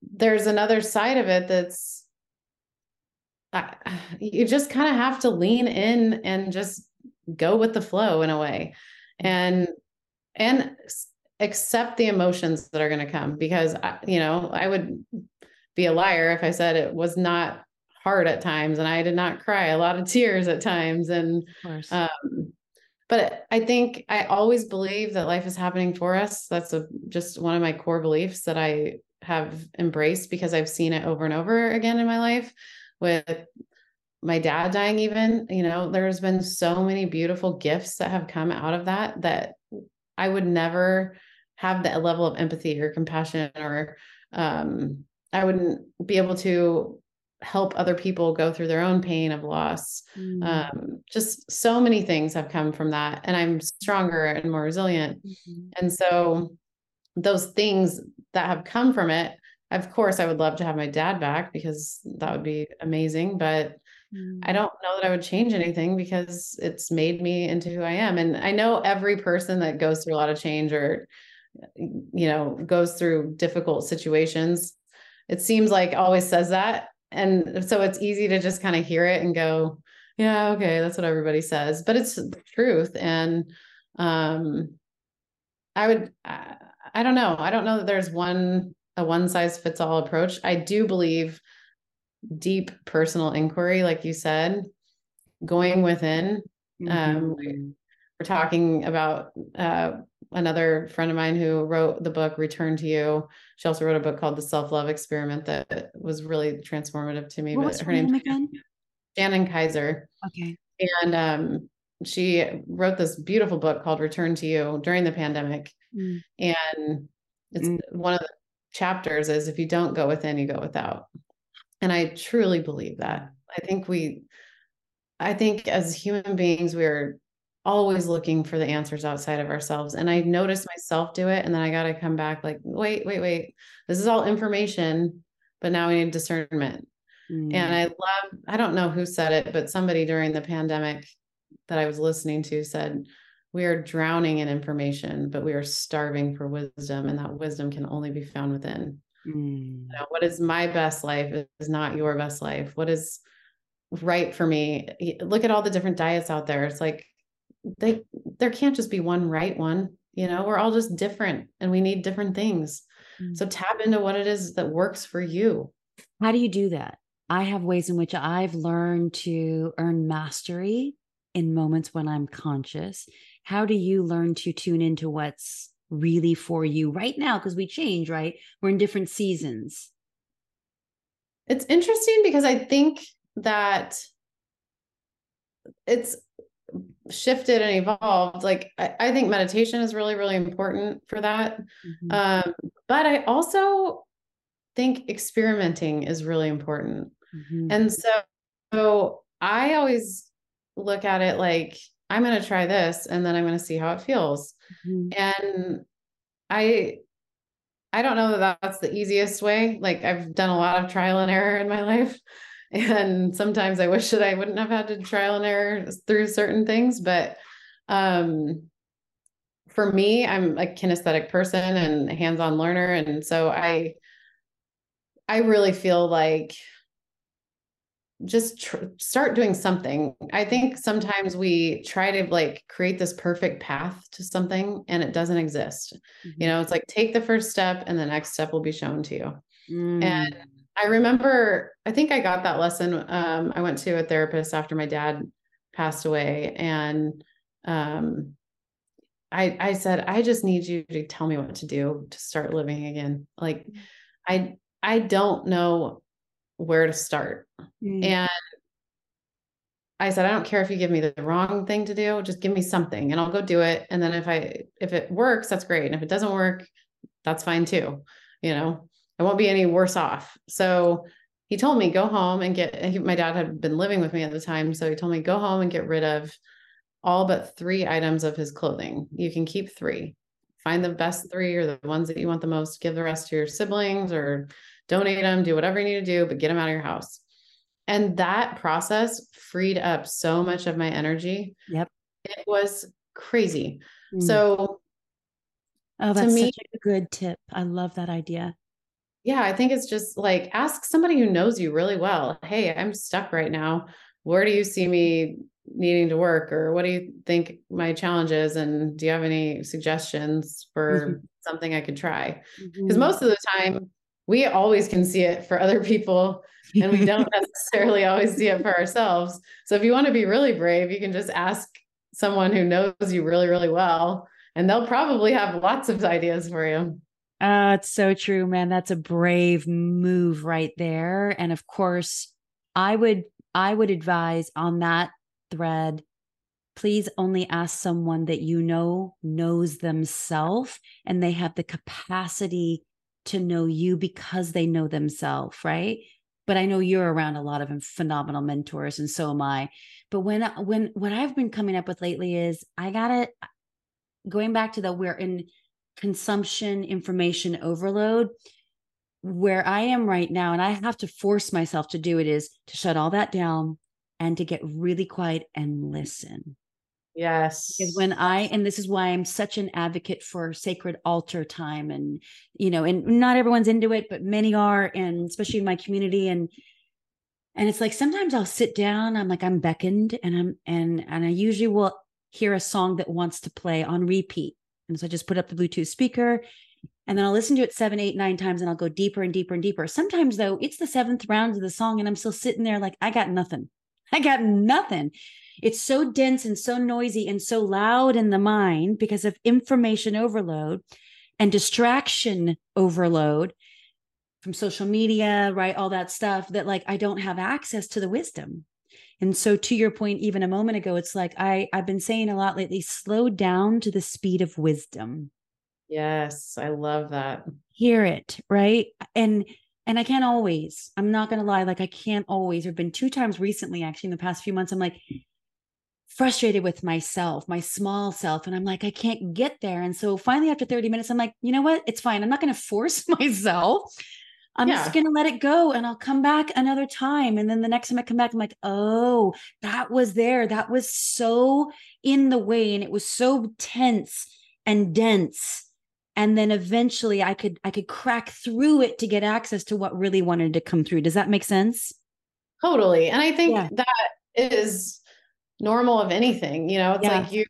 there's another side of it that's you just kind of have to lean in and just go with the flow in a way. And and accept the emotions that are going to come because I, you know i would be a liar if i said it was not hard at times and i did not cry a lot of tears at times and um, but i think i always believe that life is happening for us. That's a, just one of my core beliefs that i have embraced because i've seen it over and over again in my life with my dad dying even you know there's been so many beautiful gifts that have come out of that that i would never have that level of empathy or compassion or um, i wouldn't be able to help other people go through their own pain of loss mm. um, just so many things have come from that and i'm stronger and more resilient mm-hmm. and so those things that have come from it of course, I would love to have my dad back because that would be amazing. But mm. I don't know that I would change anything because it's made me into who I am. And I know every person that goes through a lot of change or, you know, goes through difficult situations, it seems like always says that. And so it's easy to just kind of hear it and go, yeah, okay, that's what everybody says. But it's the truth. And um, I would, I, I don't know. I don't know that there's one a one size fits all approach. I do believe deep personal inquiry, like you said, going within. Um, mm-hmm. Um, we're talking about uh, another friend of mine who wrote the book Return to You. She also wrote a book called The Self Love Experiment that was really transformative to me. What but her name again? Shannon Kaiser. Okay. And um, she wrote this beautiful book called Return to You during the pandemic. Mm. And it's mm. one of the chapters is if you don't go within, you go without. And I truly believe that. I think we, I think as human beings, we're always looking for the answers outside of ourselves. And I noticed myself do it. And then I got to come back like, wait, wait, wait. This is all information, but now we need discernment. Mm. And I love, I don't know who said it, but somebody during the pandemic that I was listening to said, we are drowning in information, but we are starving for wisdom, and that wisdom can only be found within. Mm. You know, what is my best life is not your best life. What is right for me? Look at all the different diets out there. It's like they there can't just be one right one. You know, we're all just different, and we need different things. Mm. So tap into what it is that works for you. How do you do that? I have ways in which I've learned to earn mastery in moments when I'm conscious. How do you learn to tune into what's really for you right now? Because we change, right? We're in different seasons. It's interesting because I think that it's shifted and evolved like I, I, think meditation is really really important for that mm-hmm. um, but i also think experimenting is really important mm-hmm. and so, so i always look at it like i'm going to try this and then i'm going to see how it feels mm-hmm. and i i don't know that that's the easiest way like i've done a lot of trial and error in my life and sometimes i wish that i wouldn't have had to trial and error through certain things but um for me i'm a kinesthetic person and a hands-on learner and so i i really feel like just tr- start doing something i think sometimes we try to like create this perfect path to something and it doesn't exist mm-hmm. you know it's like take the first step and the next step will be shown to you mm. and I remember, I think I got that lesson. Um, I went to a therapist after my dad passed away, and um, I I said, I just need you to tell me what to do to start living again. Like, I I don't know where to start, mm. and I said, I don't care if you give me the wrong thing to do, just give me something, and I'll go do it. And then if I if it works, that's great, and if it doesn't work, that's fine too. You know. I won't be any worse off. So he told me go home and get he, my dad had been living with me at the time so he told me go home and get rid of all but three items of his clothing you can keep three find the best three or the ones that you want the most give the rest to your siblings or donate them do whatever you need to do but get them out of your house and that process freed up so much of my energy yep it was crazy mm. so oh that's me, such a good tip i love that idea yeah, I think it's just like ask somebody who knows you really well. Hey, I'm stuck right now. Where do you see me needing to work? Or what do you think my challenge is? And do you have any suggestions for mm-hmm. something I could try? Because mm-hmm. most of the time, we always can see it for other people and we don't necessarily always see it for ourselves. So if you want to be really brave, you can just ask someone who knows you really, really well, and they'll probably have lots of ideas for you. Uh, it's so true, man. That's a brave move right there. And of course, I would I would advise on that thread, please only ask someone that you know knows themselves and they have the capacity to know you because they know themselves, right? But I know you're around a lot of phenomenal mentors, and so am I. But when when what I've been coming up with lately is I gotta going back to the we're in consumption information overload where i am right now and i have to force myself to do it is to shut all that down and to get really quiet and listen yes because when i and this is why i'm such an advocate for sacred altar time and you know and not everyone's into it but many are and especially in my community and and it's like sometimes i'll sit down i'm like i'm beckoned and i'm and and i usually will hear a song that wants to play on repeat and so I just put up the Bluetooth speaker and then I'll listen to it seven, eight, nine times and I'll go deeper and deeper and deeper. Sometimes though, it's the seventh round of the song and I'm still sitting there like, I got nothing. I got nothing. It's so dense and so noisy and so loud in the mind because of information overload and distraction overload from social media, right? All that stuff that like I don't have access to the wisdom. And so to your point even a moment ago it's like I I've been saying a lot lately slow down to the speed of wisdom. Yes, I love that. Hear it, right? And and I can't always. I'm not going to lie like I can't always. There've been two times recently actually in the past few months I'm like frustrated with myself, my small self and I'm like I can't get there. And so finally after 30 minutes I'm like, "You know what? It's fine. I'm not going to force myself." I'm yeah. just going to let it go and I'll come back another time. And then the next time I come back, I'm like, oh, that was there. That was so in the way and it was so tense and dense. And then eventually I could I could crack through it to get access to what really wanted to come through. Does that make sense? Totally. And I think yeah. that is normal of anything. You know, it's yeah. like you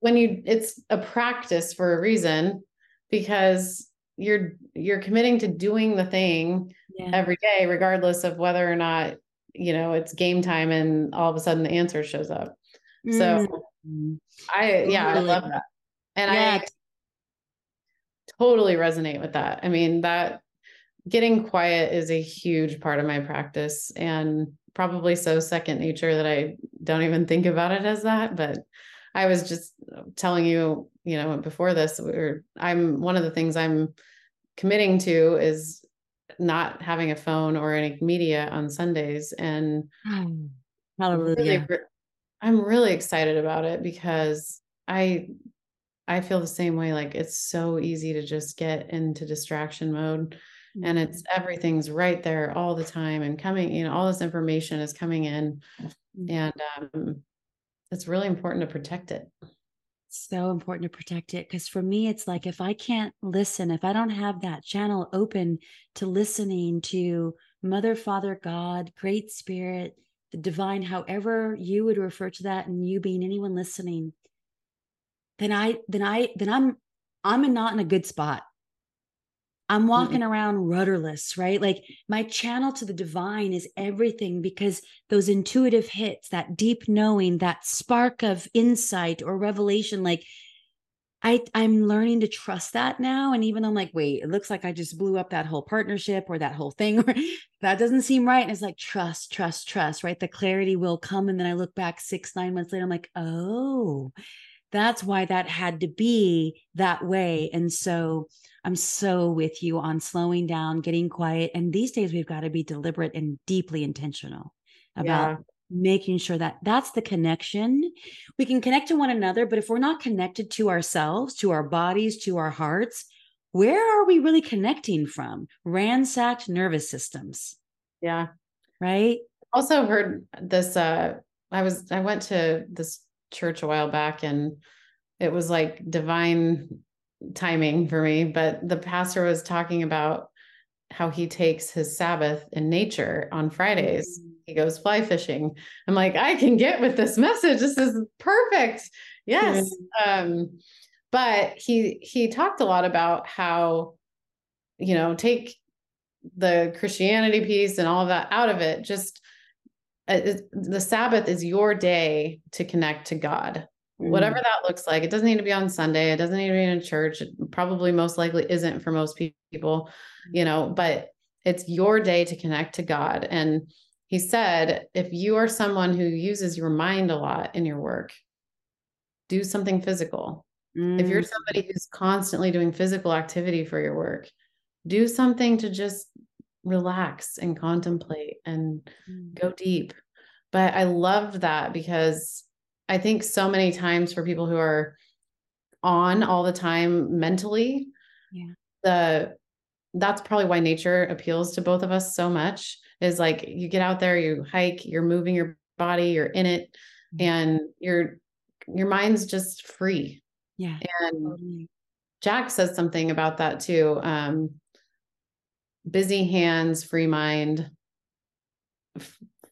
when you it's a practice for a reason because you're you're committing to doing the thing yeah. every day regardless of whether or not you know it's game time and all of a sudden the answer shows up mm. so i yeah i love that and yeah. i totally resonate with that i mean that getting quiet is a huge part of my practice and probably so second nature that i don't even think about it as that but i was just telling you you know before this we are i'm one of the things i'm committing to is not having a phone or any media on Sundays. And hmm. hallelujah. Really, I'm really excited about it because I I feel the same way. Like it's so easy to just get into distraction mode. Mm-hmm. And it's everything's right there all the time and coming, you know, all this information is coming in. Mm-hmm. And um, it's really important to protect it so important to protect it because for me it's like if i can't listen if i don't have that channel open to listening to mother father god great spirit the divine however you would refer to that and you being anyone listening then i then i then i'm i'm not in a good spot I'm walking mm-hmm. around rudderless, right? Like my channel to the divine is everything because those intuitive hits, that deep knowing, that spark of insight or revelation, like I, I'm learning to trust that now. And even though I'm like, wait, it looks like I just blew up that whole partnership or that whole thing, or that doesn't seem right. And it's like, trust, trust, trust, right? The clarity will come. And then I look back six, nine months later, I'm like, oh, that's why that had to be that way. And so I'm so with you on slowing down, getting quiet. And these days we've got to be deliberate and deeply intentional about yeah. making sure that that's the connection. We can connect to one another, but if we're not connected to ourselves, to our bodies, to our hearts, where are we really connecting from? Ransacked nervous systems. Yeah. Right. Also heard this uh I was I went to this church a while back and it was like divine timing for me, but the pastor was talking about how he takes his Sabbath in nature on Fridays. Mm-hmm. He goes fly fishing. I'm like, I can get with this message. This is perfect. Yes. Um, but he he talked a lot about how, you know, take the Christianity piece and all of that out of it. Just uh, the Sabbath is your day to connect to God whatever mm. that looks like. It doesn't need to be on Sunday. It doesn't need to be in a church. It probably most likely isn't for most people, you know, but it's your day to connect to God. And he said, if you are someone who uses your mind a lot in your work, do something physical. Mm. If you're mm. somebody who's constantly doing physical activity for your work, do something to just relax and contemplate and mm. go deep. But I loved that because I think so many times for people who are on all the time mentally, yeah. the that's probably why nature appeals to both of us so much is like you get out there, you hike, you're moving your body, you're in it, mm-hmm. and your your mind's just free. Yeah. And totally. Jack says something about that too. Um, busy hands, free mind,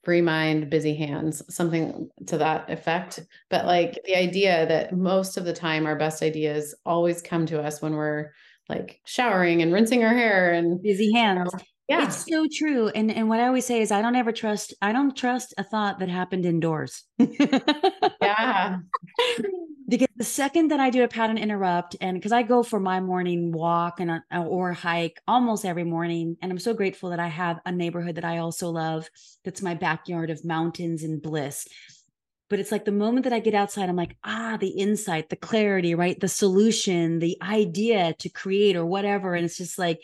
free mind, busy hands, something to that effect. But like the idea that most of the time our best ideas always come to us when we're like showering and rinsing our hair and busy hands. Yeah. It's so true. And and what I always say is I don't ever trust I don't trust a thought that happened indoors. yeah. because the second that I do a pattern interrupt, and because I go for my morning walk and or hike almost every morning, and I'm so grateful that I have a neighborhood that I also love. That's my backyard of mountains and bliss. But it's like the moment that I get outside, I'm like, ah, the insight, the clarity, right? The solution, the idea to create or whatever. And it's just like,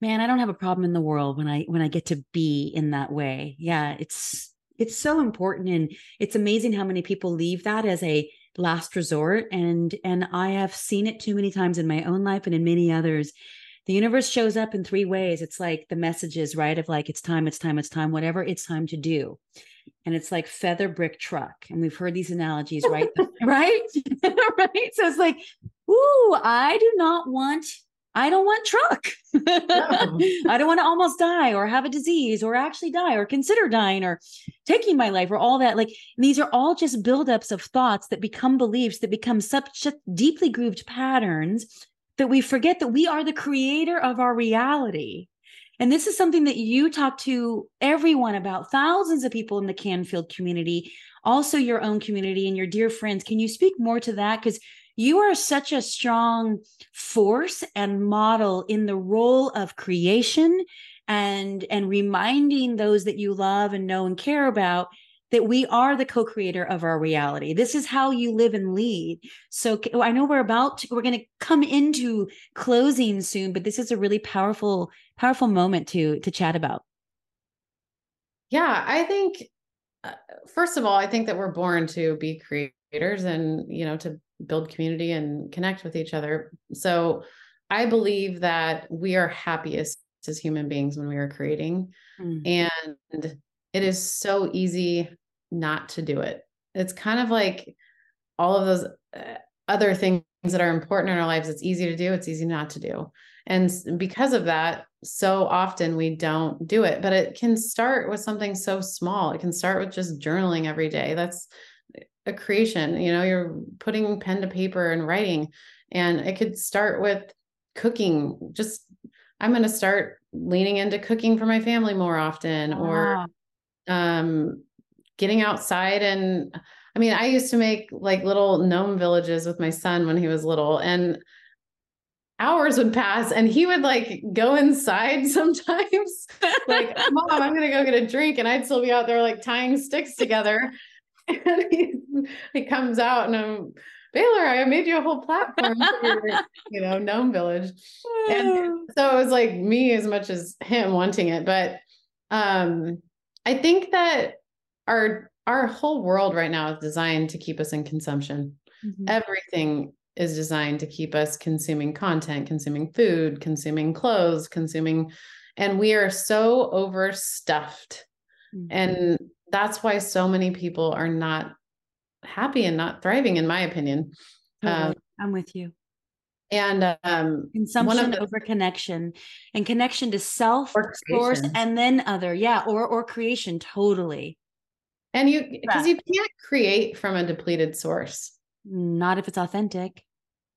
man, I don't have a problem in the world when I when I get to be in that way. Yeah, it's it's so important and it's amazing how many people leave that as a last resort and and i have seen it too many times in my own life and in many others. The universe shows up in three ways. It's like the messages right of like it's time it's time it's time whatever it's time to do. And it's like feather brick truck and we've heard these analogies right? Right? Right? So it's like ooh i do not want I don't want truck. I don't want to almost die or have a disease or actually die or consider dying or taking my life or all that. Like these are all just buildups of thoughts that become beliefs that become such deeply grooved patterns that we forget that we are the creator of our reality. And this is something that you talk to everyone about, thousands of people in the Canfield community, also your own community and your dear friends. Can you speak more to that? Because you are such a strong force and model in the role of creation and and reminding those that you love and know and care about that we are the co-creator of our reality. This is how you live and lead. So i know we're about to, we're going to come into closing soon but this is a really powerful powerful moment to to chat about. Yeah i think uh, first of all i think that we're born to be creators and you know to build community and connect with each other. So I believe that we are happiest as human beings when we are creating. Mm. And it is so easy not to do it. It's kind of like all of those uh, other things that are important in our lives. It's easy to do, it's easy not to do. And because of that, so often we don't do it, but it can start with something so small. It can start with just journaling every day. That's a creation you know you're putting pen to paper and writing and it could start with cooking. Just i'm going to start leaning into cooking for my family more often wow. or um getting outside and i mean i used to make like little gnome villages with my son when he was little and hours would pass and he would like go inside sometimes. Like mom i'm gonna go get a drink and i'd still be out there like tying sticks together and he, he comes out and I'm Baylor, I made you a whole platform your, you know, gnome village. And so it was like me as much as him wanting it. But um I think that our our whole world right now is designed to keep us in consumption. Mm-hmm. Everything is designed to keep us consuming content, consuming food, consuming clothes, consuming, and we are so overstuffed. Mm-hmm. And that's why so many people are not happy and not thriving in my opinion. Um, i'm with you. and um consumption the, over connection and connection to self source and then other. Yeah or or creation totally. And you because you can't create from a depleted source. Not if it's authentic.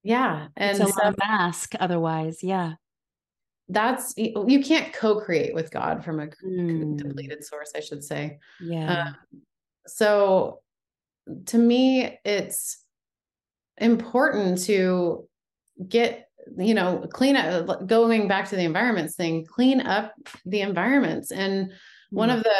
Yeah and it's a so, mask otherwise yeah that's you can't co-create with god from a mm. depleted source i should say. Yeah. Um, so to me it's important to get you know clean up going back to the environments thing clean up the environments. And mm. one of the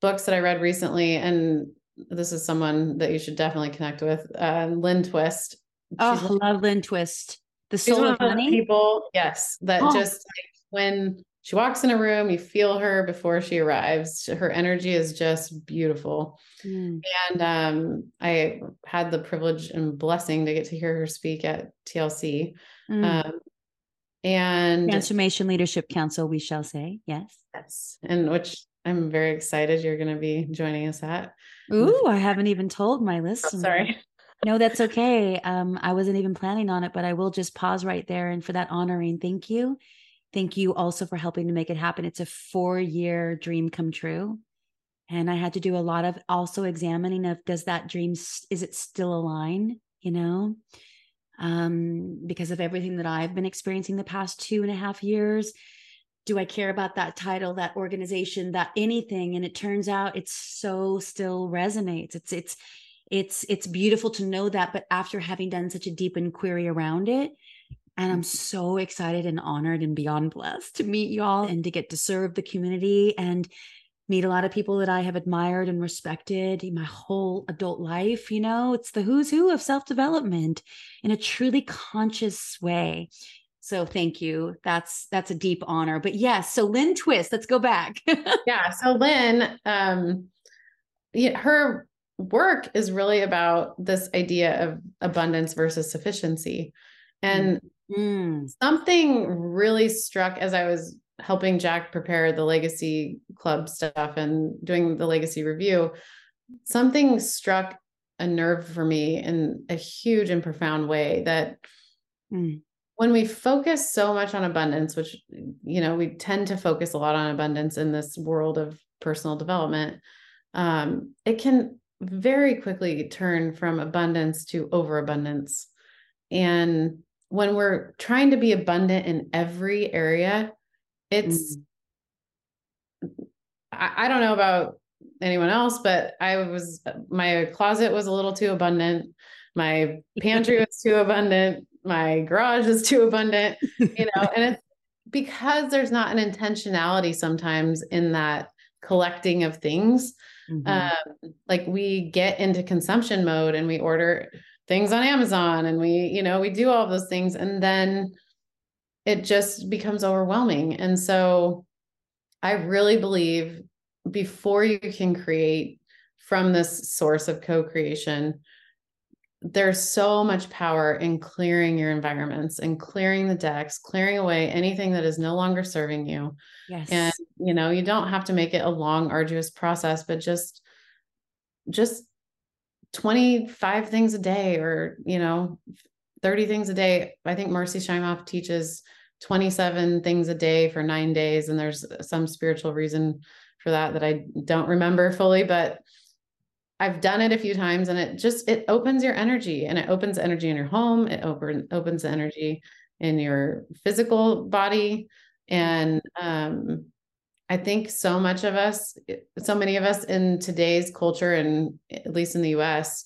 books that i read recently and this is someone that you should definitely connect with uh, lynne twist. Oh i love lynne twist the soul of money? people yes that oh. just like when she walks in a room you feel her before she arrives. Her energy is just beautiful. Mm. and um, i had the privilege and blessing to get to hear her speak at tlc mm. um, and transformation leadership council we shall say yes. Yes and which i'm very excited you're going to be joining us at. Ooh i haven't even told my listeners oh, sorry no, that's okay. Um, I wasn't even planning on it, but I will just pause right there. And for that honoring, thank you. Thank you also for helping to make it happen. It's a four year dream come true. And I had to do a lot of also examining of does that dream, is it still aligned? You know, um, because of everything that I've been experiencing the past two and a half years. Do I care about that title, that organization, that anything? And it turns out it's so still resonates. It's, it's, it's it's beautiful to know that but after having done such a deep inquiry around it and i'm so excited and honored and beyond blessed to meet y'all and to get to serve the community and meet a lot of people that i have admired and respected my whole adult life you know? It's the who's who of self-development in a truly conscious way. So thank you. That's that's a deep honor. But yes so lynne twist let's go back. Yeah so lynne um yeah, her work is really about this idea of abundance versus sufficiency. And mm. something really struck as I was helping Jack prepare the legacy club stuff and doing the legacy review. Something struck a nerve for me in a huge and profound way that mm. when we focus so much on abundance, which, you know, we tend to focus a lot on abundance in this world of personal development, um, it can very quickly turn from abundance to overabundance. And when we're trying to be abundant in every area, it's mm. I, I don't know about anyone else, but I was my closet was a little too abundant. My pantry was too abundant. My garage is too abundant, you know, and it's because there's not an intentionality sometimes in that collecting of things. Mm-hmm. Um, like we get into consumption mode and we order things on Amazon and we, you know, we do all those things and then it just becomes overwhelming. And so I really believe before you can create from this source of co-creation there's so much power in clearing your environments and clearing the decks clearing away anything that is no longer serving you. Yes. and you know you don't have to make it a long arduous process but just just 25 things a day or you know 30 things a day. I think marci shimoff teaches 27 things a day for nine days and there's some spiritual reason for that that I don't remember fully, but I've done it a few times and it just it opens your energy and it opens energy in your home, it open, opens energy in your physical body and um I think so much of us so many of us in today's culture and at least in the US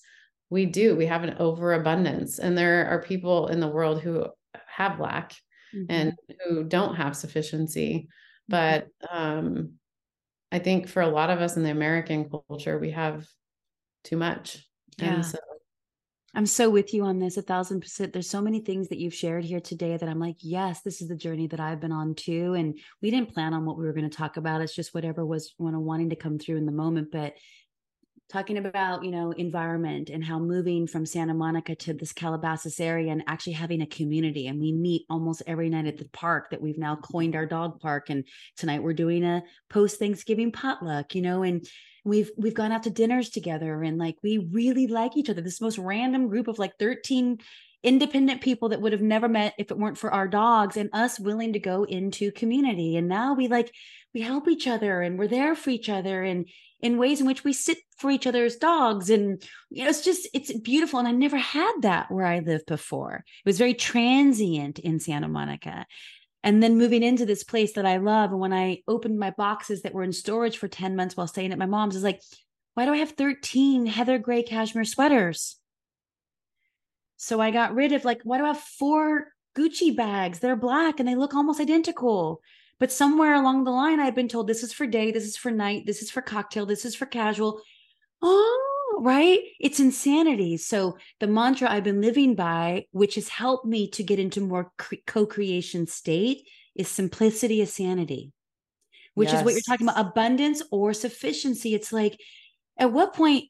we do we have an overabundance and there are people in the world who have lack mm-hmm. and who don't have sufficiency but um I think for a lot of us in the American culture, we have too much. Yeah. So, I'm so with you on this a thousand percent. There's so many things that you've shared here today that I'm like, yes, this is the journey that I've been on too. And we didn't plan on what we were going to talk about. It's just whatever was one of wanting to come through in the moment. But talking about you know environment and how moving from santa monica to this calabasas area and actually having a community and we meet almost every night at the park that we've now coined our dog park and tonight we're doing a post thanksgiving potluck you know and we've we've gone out to dinners together and like we really like each other. This most random group of like 13 independent people that would have never met if it weren't for our dogs and us willing to go into community. And now we like we help each other and we're there for each other and in ways in which we sit for each other's dogs. And you know it's just it's beautiful. And i never had that where i lived before. It was very transient in santa monica and then moving into this place that i love and when i opened my boxes that were in storage for 10 months while staying at my mom's is like why do i have 13 heather gray cashmere sweaters so I got rid of like, why do I have four Gucci bags? They're black and they look almost identical. But somewhere along the line, I've been told this is for day, this is for night, this is for cocktail, this is for casual. Oh, right. It's insanity. So the mantra I've been living by, which has helped me to get into more co creation state, is simplicity is sanity, which yes. is what you're talking about abundance or sufficiency. It's like, at what point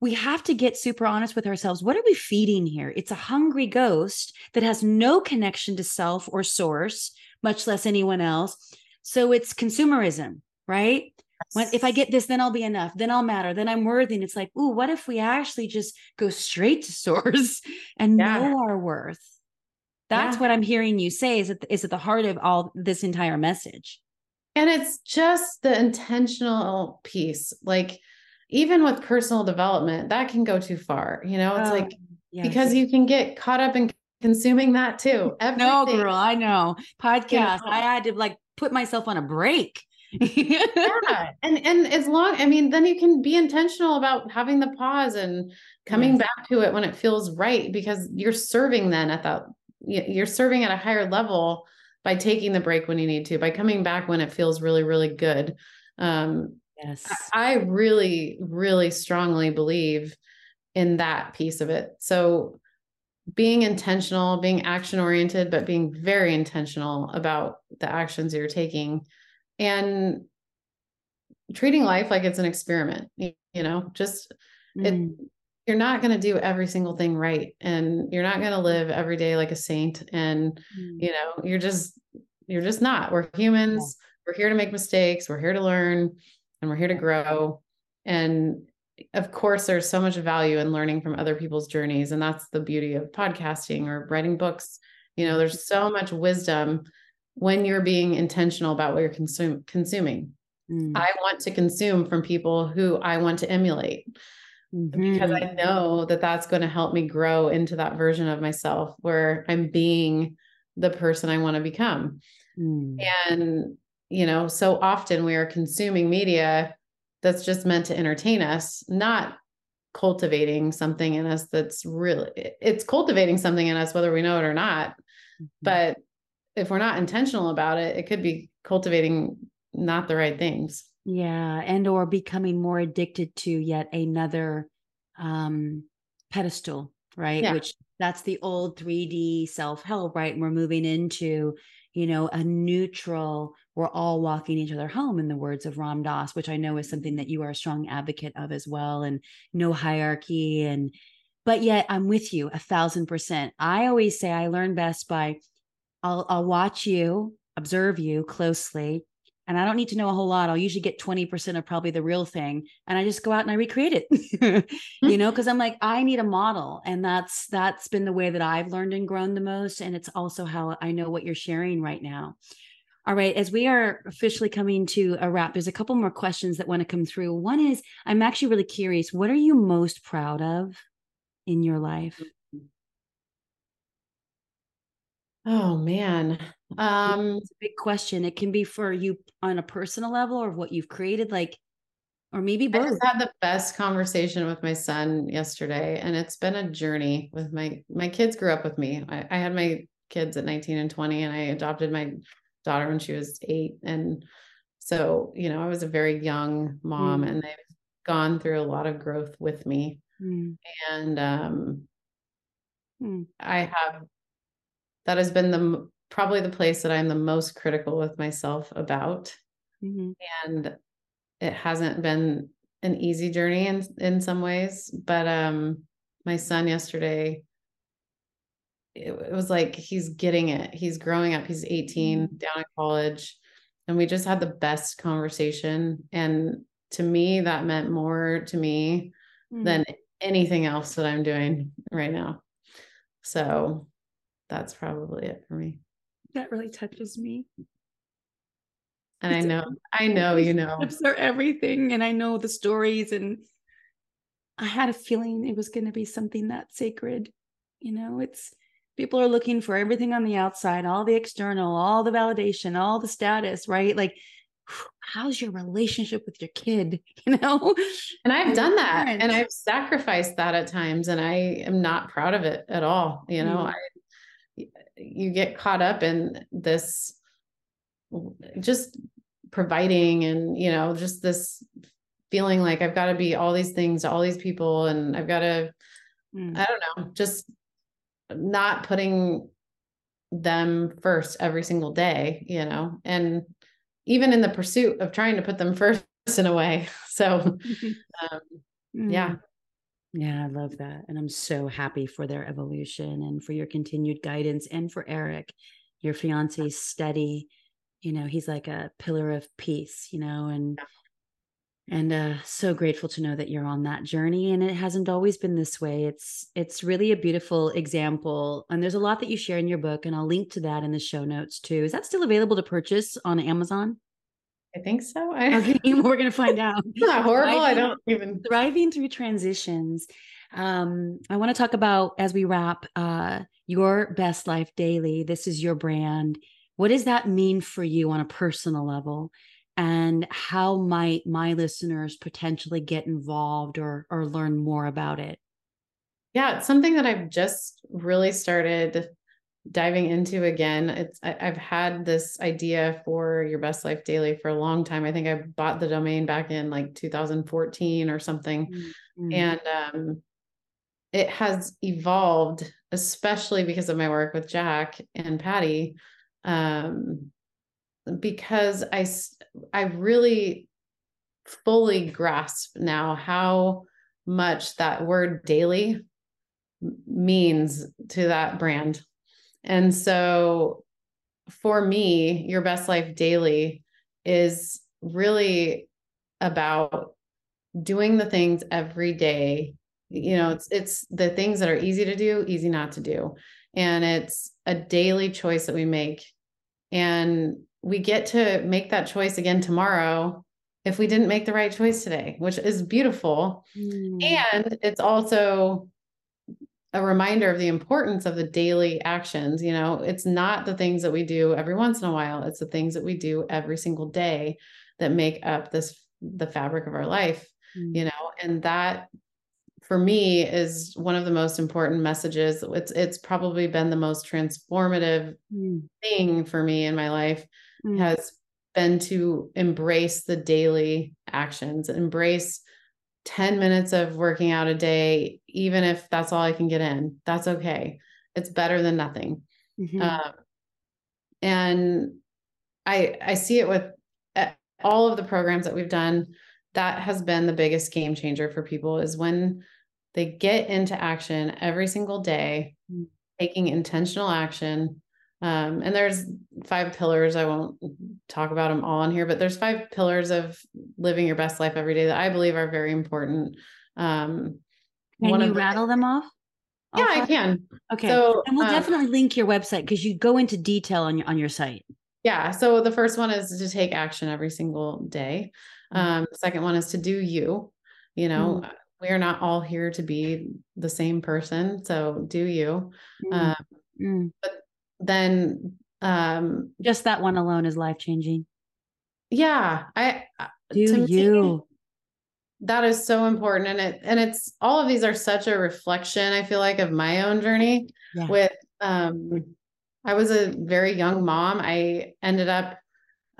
we have to get super honest with ourselves. What are we feeding here? It's a hungry ghost that has no connection to self or source, much less anyone else. So it's consumerism, right? When, if I get this, then I'll be enough. Then I'll matter. Then I'm worthy. And it's like, ooh, what if we actually just go straight to source and yeah. know our worth? That's yeah. what I'm hearing you say is at, is at the heart of all this entire message. And it's just the intentional piece. Like, even with personal development, that can go too far. You know, it's oh, like yes. because you can get caught up in consuming that too. Everything. No, girl, I know. Podcast. Yeah. I had to like put myself on a break. Yeah. And and as long, I mean, then you can be intentional about having the pause and coming yes. back to it when it feels right because you're serving then at that you're serving at a higher level by taking the break when you need to, by coming back when it feels really, really good. Um, Yes. I really, really strongly believe in that piece of it. So being intentional, being action oriented, but being very intentional about the actions you're taking and treating life like it's an experiment, you, know, just mm. it, you're not going to do every single thing right. And you're not going to live every day like a saint. And, mm. you know, you're just, you're just not. We're humans. Yeah. We're here to make mistakes. We're here to learn and we're here to grow. And of course, there's so much value in learning from other people's journeys. And that's the beauty of podcasting or writing books. You know, there's so much wisdom when you're being intentional about what you're consume, consuming. Mm. I want to consume from people who I want to emulate. mm-hmm. because I know that that's going to help me grow into that version of myself where I'm being the person I want to become. Mm. And, you know, so often we are consuming media that's just meant to entertain us, not cultivating something in us that's really, it's cultivating something in us, whether we know it or not. Mm-hmm. But if we're not intentional about it, it could be cultivating not the right things. Yeah. And or becoming more addicted to yet another um pedestal, right? Yeah. Which that's the old 3D self-help, right? And we're moving into, you know, a neutral, we're all walking each other home in the words of Ram Dass, which I know is something that you are a strong advocate of as well, and no hierarchy. And but yet I'm with you a thousand percent. I always say I learn best by I'll I'll watch you, observe you closely, and I don't need to know a whole lot. I'll usually get 20% of probably the real thing. And I just go out and I recreate it, you know, because I'm like, I need a model. And that's that's been the way that I've learned and grown the most. And it's also how I know what you're sharing right now. All right, as we are officially coming to a wrap, there's a couple more questions that want to come through. One is I'm actually really curious, what are you most proud of in your life? Oh man. Um it's a big question. It can be for you on a personal level or what you've created like or maybe both. I just had the best conversation with my son yesterday and it's been a journey with my my kids grew up with me. I, I had my kids at 19 and 20 and I adopted my daughter when she was 8 and so, you know, I was a very young mom mm. and they've gone through a lot of growth with me. Mm. And um mm. I have that has been the probably the place that I'm the most critical with myself about. Mm-hmm. And it hasn't been an easy journey in in some ways, but um my son yesterday it, it was like he's getting it. He's growing up. He's 18 mm-hmm. down in college and we just had the best conversation and to me that meant more to me mm-hmm. than anything else that I'm doing right now. So that's probably it for me. That really touches me. And it's I know, I know, you know, are everything. And I know the stories. And I had a feeling it was going to be something that sacred. You know, it's people are looking for everything on the outside, all the external, all the validation, all the status, right? Like, how's your relationship with your kid you know and i've done that and i've sacrificed that at times and i am not proud of it at all you know mm-hmm. i you get caught up in this just providing and you know just this feeling like i've got to be all these things to all these people and i've got to mm. i don't know just not putting them first every single day you know and even in the pursuit of trying to put them first in a way so um, mm. yeah yeah, I love that. And I'm so happy for their evolution and for your continued guidance and for Eric, your fiance's steady. You know, he's like a pillar of peace, you know, and and uh so grateful to know that you're on that journey and it hasn't always been this way it's it's really a beautiful example and there's a lot that you share in your book and i'll link to that in the show notes too is that still available to purchase on amazon I think so. I, okay, we're gonna find out. not horrible. Thriving, I don't even thriving through transitions. Um, I want to talk about as we wrap uh, your best life daily. This is your brand. What does that mean for you on a personal level? And how might my listeners potentially get involved or or learn more about it? Yeah, it's something that I've just really started diving into again it's I, have had this idea for your best life daily for a long time. I think i bought the domain back in like 2014 or something. Mm-hmm. and um it has evolved especially because of my work with jack and patty um because i i really fully grasp now how much that word daily means to that brand and so for me, your best life daily is really about doing the things every day. You know, it's it's the things that are easy to do, easy not to do. And it's a daily choice that we make. And we get to make that choice again tomorrow if we didn't make the right choice today, which is beautiful. Mm. And it's also a reminder of the importance of the daily actions. You know, it's not the things that we do every once in a while, it's the things that we do every single day that make up this the fabric of our life, mm. you know, and that for me is one of the most important messages. It's it's probably been the most transformative mm. thing for me in my life mm. has been to embrace the daily actions, embrace 10 minutes of working out a day, even if that's all I can get in, that's okay. It's better than nothing. Mm-hmm. Um, and I I see it with eh, all of the programs that we've done. That has been the biggest game changer for people is when they get into action every single day, mm. taking intentional action, um, and there's five pillars. I won't talk about them all in here, but there's five pillars of living your best life every day that I believe are very important. Um, can you rattle them off? Yeah, I can. Okay. So, and we'll um, definitely link your website because you go into detail on your on your site. Yeah. So the first one is to take action every single day. Mm-hmm. Um, the second one is to do you. You know, mm. we are not all here to be the same person. So do you. Mm. Um, mm. But then um just that one alone is life changing yeah i do you me, that is so important and it and it's all of these are such a reflection i feel like of my own journey yeah. with um i was a very young mom. I ended up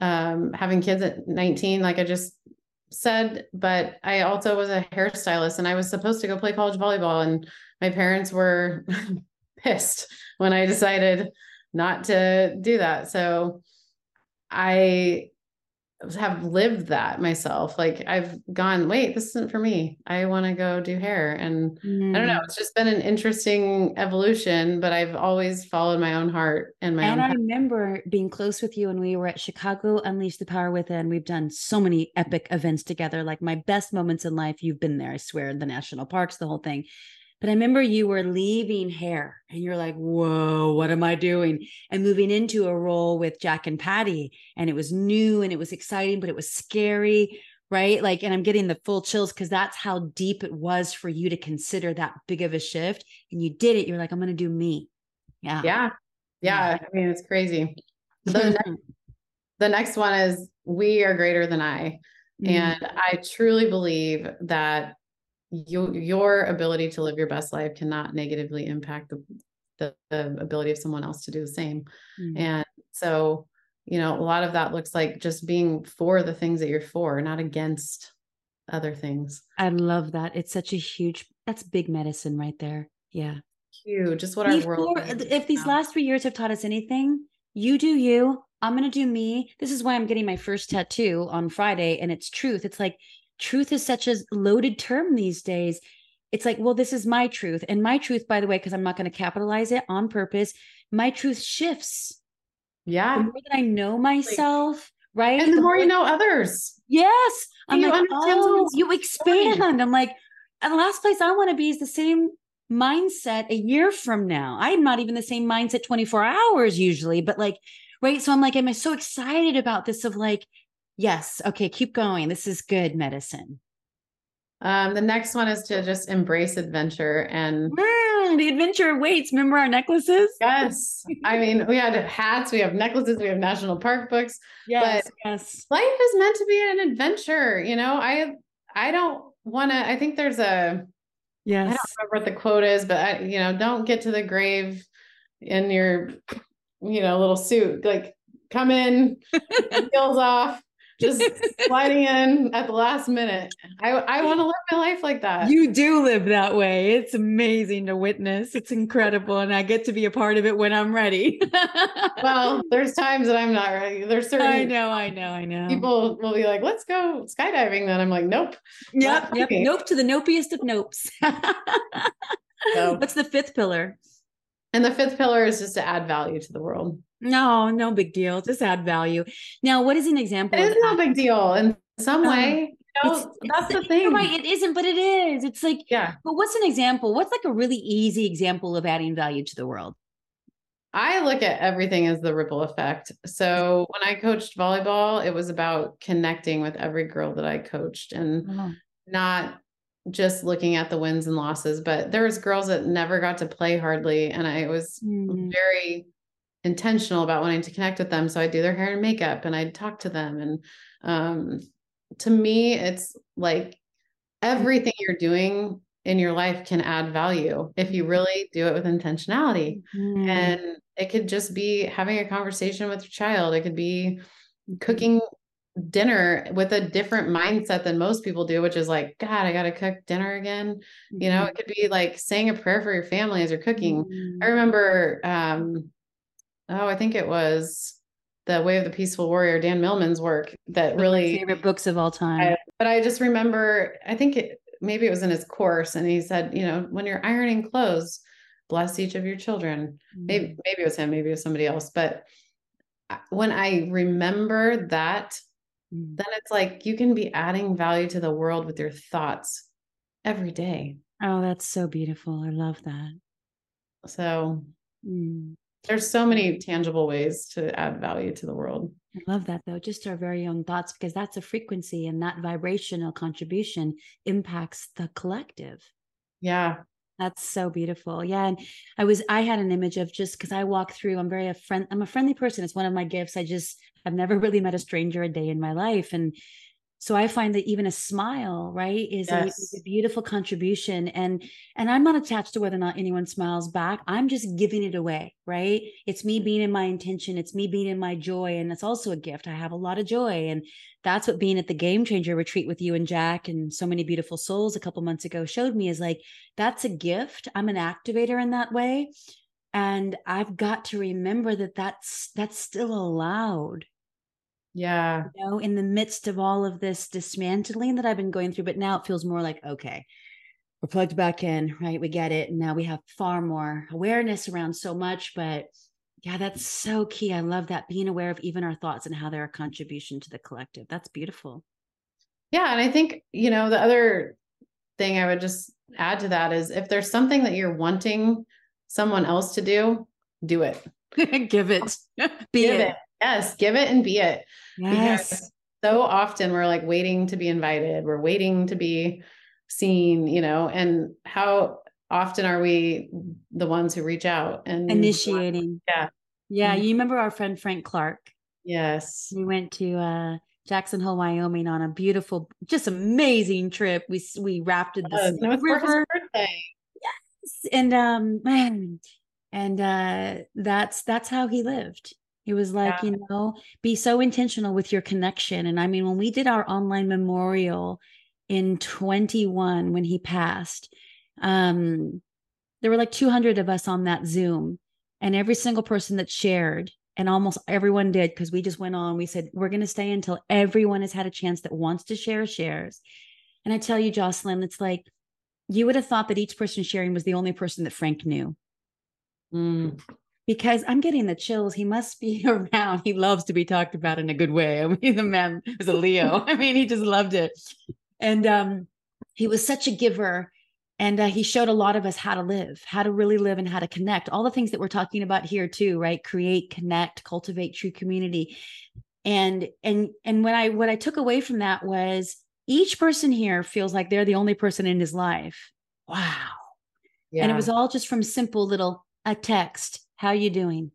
um having kids at 19 like i just said but i also was a hairstylist and i was supposed to go play college volleyball and my parents were pissed when i decided not to do that. So I have lived that myself. Like I've gone, wait, this isn't for me. I want to go do hair. And mm. I don't know, mm. it's just been an interesting evolution, but I've always followed my own heart and my and I remember being close with you when we were at Chicago Unleash the Power Within. We've done so many epic events together. Like my best moments in life, you've been there, I swear, the national parks, the whole thing. But I remember you were leaving hair and you're like, whoa, what am I doing? And moving into a role with Jack and Patty. And it was new and it was exciting, but it was scary. Right. Like, and I'm getting the full chills because that's how deep it was for you to consider that big of a shift. And you did it. You're like, I'm going to do me. Yeah. Yeah. Yeah. I mean, it's crazy. The, next, the next one is we are greater than I. Mm-hmm. And I truly believe that your your ability to live your best life cannot negatively impact the the, the ability of someone else to do the same. Mm-hmm. and so you know a lot of that looks like just being for the things that you're for not against other things. I love that. It's such a huge that's big medicine right there. Yeah. Huge. Just what Before, our world if these now. last three years have taught us anything you do you. I'm going to do me. This is why i'm getting my first tattoo on friday and it's truth. It's like truth is such a loaded term these days. It's like, well, this is my truth. And my truth, by the way, because I'm not going to capitalize it on purpose, my truth shifts. Yeah. The more that I know myself, right? And the, the more, more, you know others. Yes. I'm you like, oh, you expand. Story. I'm like, and the last place I want to be is the same mindset a year from now. I'm not even the same mindset 24 hours usually, but like, right. So I'm like, am I so excited about this of like, Yes. Okay. Keep going. This is good medicine. Um, the next one is to just embrace adventure and mm, the adventure waits. Remember our necklaces? Yes. I mean, we had hats, we have necklaces, we have national park books. Yes. But yes. Life is meant to be an adventure. You know, I I don't want to. I think there's a. Yes. I don't remember what the quote is, but I, you know, don't get to the grave in your, you know, little suit. Like, come in, heels off, just sliding in at the last minute. I, I want to live my life like that. You do live that way. It's amazing to witness. It's incredible. And I get to be a part of it when I'm ready. well, there's times that I'm not ready. There's certain I know, I know, I know. People will be like, let's go skydiving. Then I'm like, nope. Yep. Yep. Nope to the nopiest of nopes. so, What's the fifth pillar? And the fifth pillar is just to add value to the world. No, no big deal. Just add value. Now, what is an example? It is no big deal in some um, way. You know, that's the thing. right. It isn't, but it is. It's like, yeah. But what's an example? What's like a really easy example of adding value to the world? I look at everything as the ripple effect. So when I coached volleyball, it was about connecting with every girl that I coached and oh. not just looking at the wins and losses, but there was girls that never got to play hardly. And I was mm. very intentional about wanting to connect with them. So I'd do their hair and makeup and I'd talk to them. And um, to me, it's like everything you're doing in your life can add value if you really do it with intentionality. Mm. And it could just be having a conversation with your child. It could be cooking dinner with a different mindset than most people do, which is like, God, I got to cook dinner again. You know, mm-hmm. it could be like saying a prayer for your family as you're cooking. Mm-hmm. I remember, um, oh, I think it was the Way of the Peaceful Warrior, Dan Millman's work that really favorite books of all time. I, but I just remember, I think it maybe it was in his course, and he said, you know, when you're ironing clothes, bless each of your children. Mm-hmm. Maybe maybe it was him, maybe it was somebody else, but when I remember that Mm. then it's like you can be adding value to the world with your thoughts every day. Oh, that's so beautiful. I love that. So mm. There's so many tangible ways to add value to the world. I love that though, just our very own thoughts, because that's a frequency and that vibrational contribution impacts the collective. Yeah. That's so beautiful. Yeah. And I was, I had an image of just because I walk through, I'm very a friend, I'm a friendly person. It's one of my gifts. I just, I've never really met a stranger a day in my life. And so i find that even a smile right is, yes. a, is, a, beautiful contribution and and i'm not attached to whether or not anyone smiles back. I'm just giving it away right? It's me being in my intention. It's me being in my joy and it's also a gift. I have a lot of joy and that's what being at the game changer retreat with you and jack and so many beautiful souls a couple months ago showed me is like that's a gift. I'm an activator in that way and i've got to remember that that's that's still allowed yeah. You know, in the midst of all of this dismantling that I've been going through, but now it feels more like, okay, we're plugged back in, right? We get it. And now we have far more awareness around so much. But yeah, that's so key. I love that being aware of even our thoughts and how they're a contribution to the collective. That's beautiful. Yeah. And I think, you know, the other thing I would just add to that is if there's something that you're wanting someone else to do, do it. Give it. Be Give it. it. Yes, give it and be it. Yes. Because so often we're like waiting to be invited, we're waiting to be seen, you know, and how often are we the ones who reach out and initiating? Yeah. Yeah. Mm-hmm. You remember our friend Frank Clark? Yes. We went to uh Jackson Hole, Wyoming on a beautiful, just amazing trip. We we rafted the oh, river. birthday. Yes. And um and uh that's that's how he lived it was like, yeah. you know, be so intentional with your connection. And I mean, when we did our online memorial in 21 when he passed, um, there were like 200 of us on that Zoom, and every single person that shared, and almost everyone did, because we just went on. We said, we're going to stay until everyone has had a chance that wants to share, shares. And I tell you, Jocelyn, it's like you would have thought that each person sharing was the only person that Frank knew. Mm because I'm getting the chills. He must be around. He loves to be talked about in a good way. I mean, the man was a Leo. I mean, he just loved it. And um, he was such a giver. And uh, he showed a lot of us how to live, how to really live, and how to connect. All the things that we're talking about here too, right? Create, connect, cultivate true community. And and and what I what I took away from that was each person here feels like they're the only person in his life. Wow. Yeah. And it was all just from simple little a text, how you doing?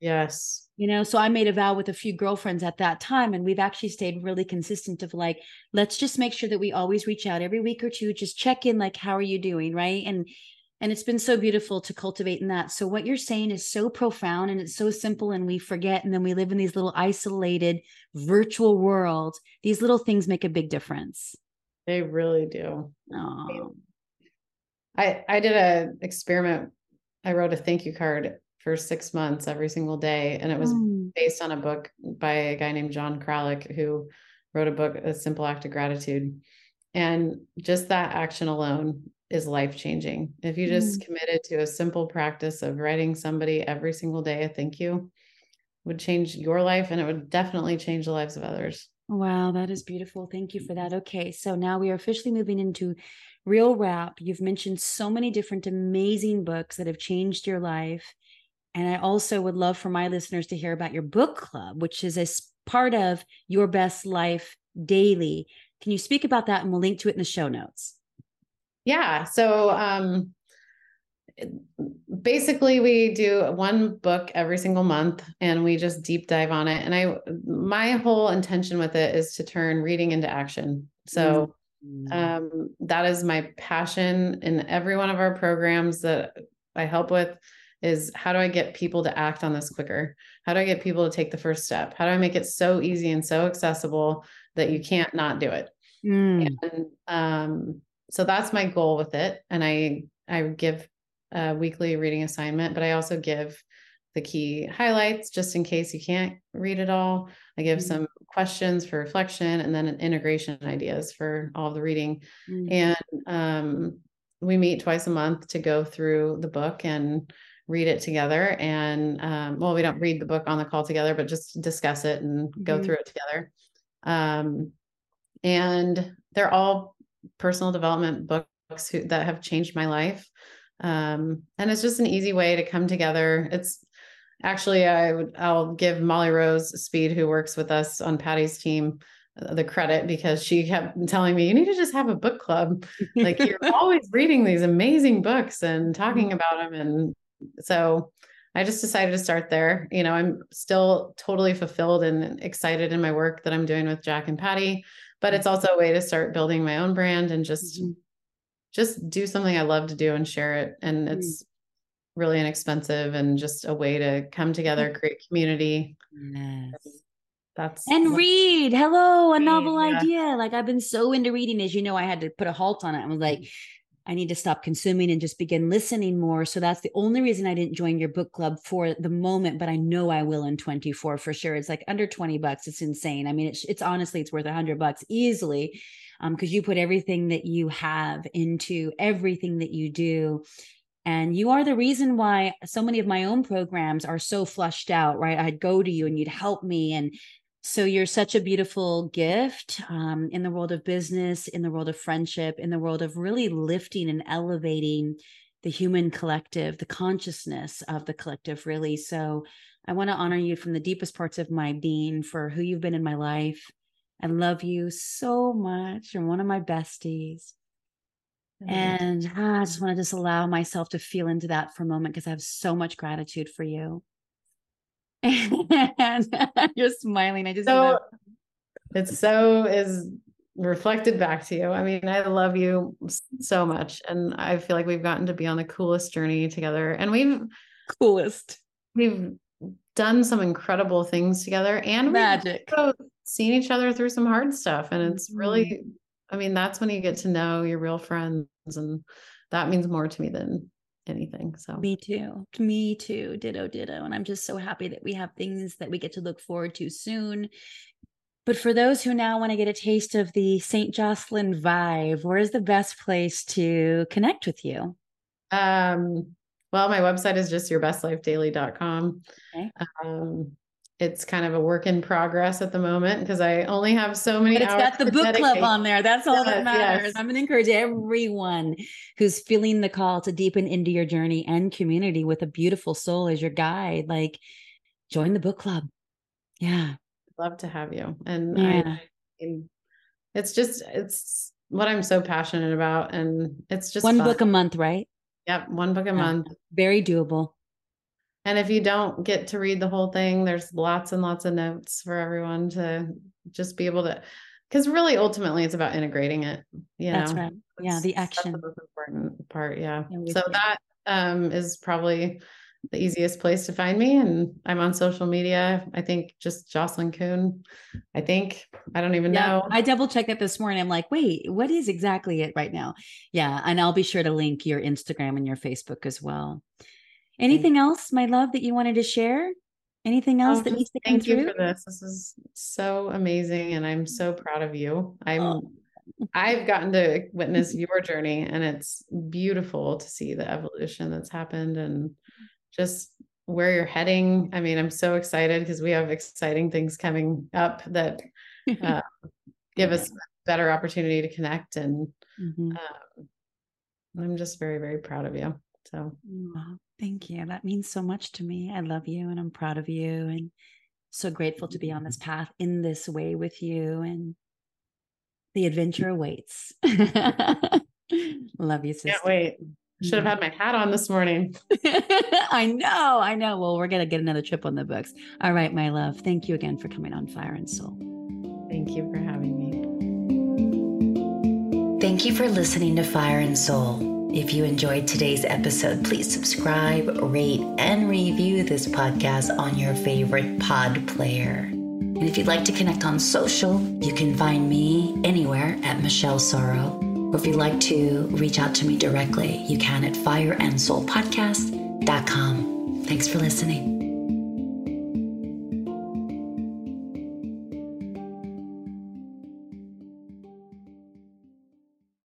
Yes. You know, so I made a vow with a few girlfriends at that time, and we've actually stayed really consistent of like, let's just make sure that we always reach out every week or two, just check in, like, how are you doing? Right. And and it's been so beautiful to cultivate in that. So what you're saying is so profound and it's so simple and we forget and then we live in these little isolated virtual world These little things make a big difference. They really do. Oh. I I did a experiment. I wrote a thank you card for six months every single day. And it was mm. based on a book by a guy named John Kralik, who wrote a book, A Simple Act of Gratitude. And just that action alone is life changing. If you just mm. committed to a simple practice of writing somebody every single day a thank you, would change your life and it would definitely change the lives of others. Wow, that is beautiful. Thank you for that. Okay, so now we are officially moving into real wrap. You've mentioned so many different amazing books that have changed your life And I also would love for my listeners to hear about your book club, which is a part of Your Best Life Daily. Can you speak about that? And we'll link to it in the show notes. Yeah. So, um, basically we do one book every single month and we just deep dive on it and i my whole intention with it is to turn reading into action so mm-hmm. um, that is my passion in every one of our programs that i help with is how do i get people to act on this quicker how do i get people to take the first step how do i make it so easy and so accessible that you can't not do it mm. and um, so that's my goal with it and i i give a weekly reading assignment, but I also give the key highlights just in case you can't read it all. I give mm-hmm. some questions for reflection and then an integration ideas for all the reading. Mm-hmm. And um, we meet twice a month to go through the book and read it together. And um, well, we don't read the book on the call together, but just discuss it and mm-hmm. go through it together. Um, and they're all personal development books who, that have changed my life. Um, and it's just an easy way to come together. It's actually I would I'll give Molly Rose Speed, who works with us on Patty's team, uh, the credit because she kept telling me you need to just have a book club. like you're always reading these amazing books and talking mm-hmm. about them, and so I just decided to start there. You know, I'm still totally fulfilled and excited in my work that I'm doing with Jack and Patty, but it's also a way to start building my own brand and just mm-hmm just do something I love to do and share it. And mm. it's really inexpensive and just a way to come together, create community. Yes. That's and read. Hello, a read, novel yeah. idea. Like I've been so into reading, as you know, I had to put a halt on it. I was like, I need to stop consuming and just begin listening more. So that's the only reason I didn't join your book club for the moment, but I know I will in 24 for sure. It's like under 20 bucks. It's insane. I mean, it's, it's honestly, it's worth a hundred bucks easily because um, you put everything that you have into everything that you do. And you are the reason why so many of my own programs are so flushed out, right? I'd go to you and you'd help me. And so you're such a beautiful gift um, in the world of business, in the world of friendship, in the world of really lifting and elevating the human collective, the consciousness of the collective, really. So I want to honor you from the deepest parts of my being for who you've been in my life I love you so much. You're one of my besties. Mm-hmm. And ah, I just want to just allow myself to feel into that for a moment because I have so much gratitude for you. and you're smiling. I just so it's so is reflected back to you. I mean, I love you so much. And I feel like we've gotten to be on the coolest journey together. And we've coolest. We've done some incredible things together and magic seen each other through some hard stuff and it's really mm-hmm. i mean that's when you get to know your real friends and that means more to me than anything so me too me too ditto ditto and i'm just so happy that we have things that we get to look forward to soon but for those who now want to get a taste of the st jocelyn vibe where is the best place to connect with you um well, my website is just yourbestlifedaily.com. Okay. Um, it's kind of a work in progress at the moment because I only have so many. But it's got the book club on there. That's all that matters. Yes. I'm going to encourage everyone who's feeling the call to deepen into your journey and community with a beautiful soul as your guide. Like, join the book club. Yeah, love to have you. And yeah. I, it's just it's what I'm so passionate about, and it's just one fun. book a month, right? Yep, one book a yeah. month. Very doable. And if you don't get to read the whole thing, there's lots and lots of notes for everyone to just be able to because really ultimately it's about integrating it. You that's know? right. Yeah, the action. That's the most important part. Yeah. yeah so that um is probably the easiest place to find me. And I'm on social media. I think just Jocelyn Kuhn. I think I don't even yeah, know. I double checked it this morning. I'm like, wait, what is exactly it right now? Yeah. And I'll be sure to link your Instagram and your Facebook as well. Anything else, my love, that you wanted to share? Anything else oh, that needs to come thank through? you for this. This is so amazing. And I'm so proud of you. I'm oh. I've gotten to witness your journey and it's beautiful to see the evolution that's happened and just where you're heading. I mean, I'm so excited because we have exciting things coming up that uh, give us better opportunity to connect. And mm-hmm. um, I'm just very, very proud of you. So oh, thank you. That means so much to me. I love you and I'm proud of you and so grateful to be on this mm-hmm. path in this way with you and the adventure awaits. love you, sister. Can't wait. Should have mm-hmm. had my hat on this morning. I know, I know. Well, we're going to get another trip on the books. All right, my love. Thank you again for coming on Fire and Soul. Thank you for having me. Thank you for listening to Fire and Soul. If you enjoyed today's episode, please subscribe, rate, and review this podcast on your favorite pod player. And if you'd like to connect on social, you can find me anywhere at Michelle Sorro or if you'd like to reach out to me directly, you can at fireandsoulpodcast.com. Thanks for listening.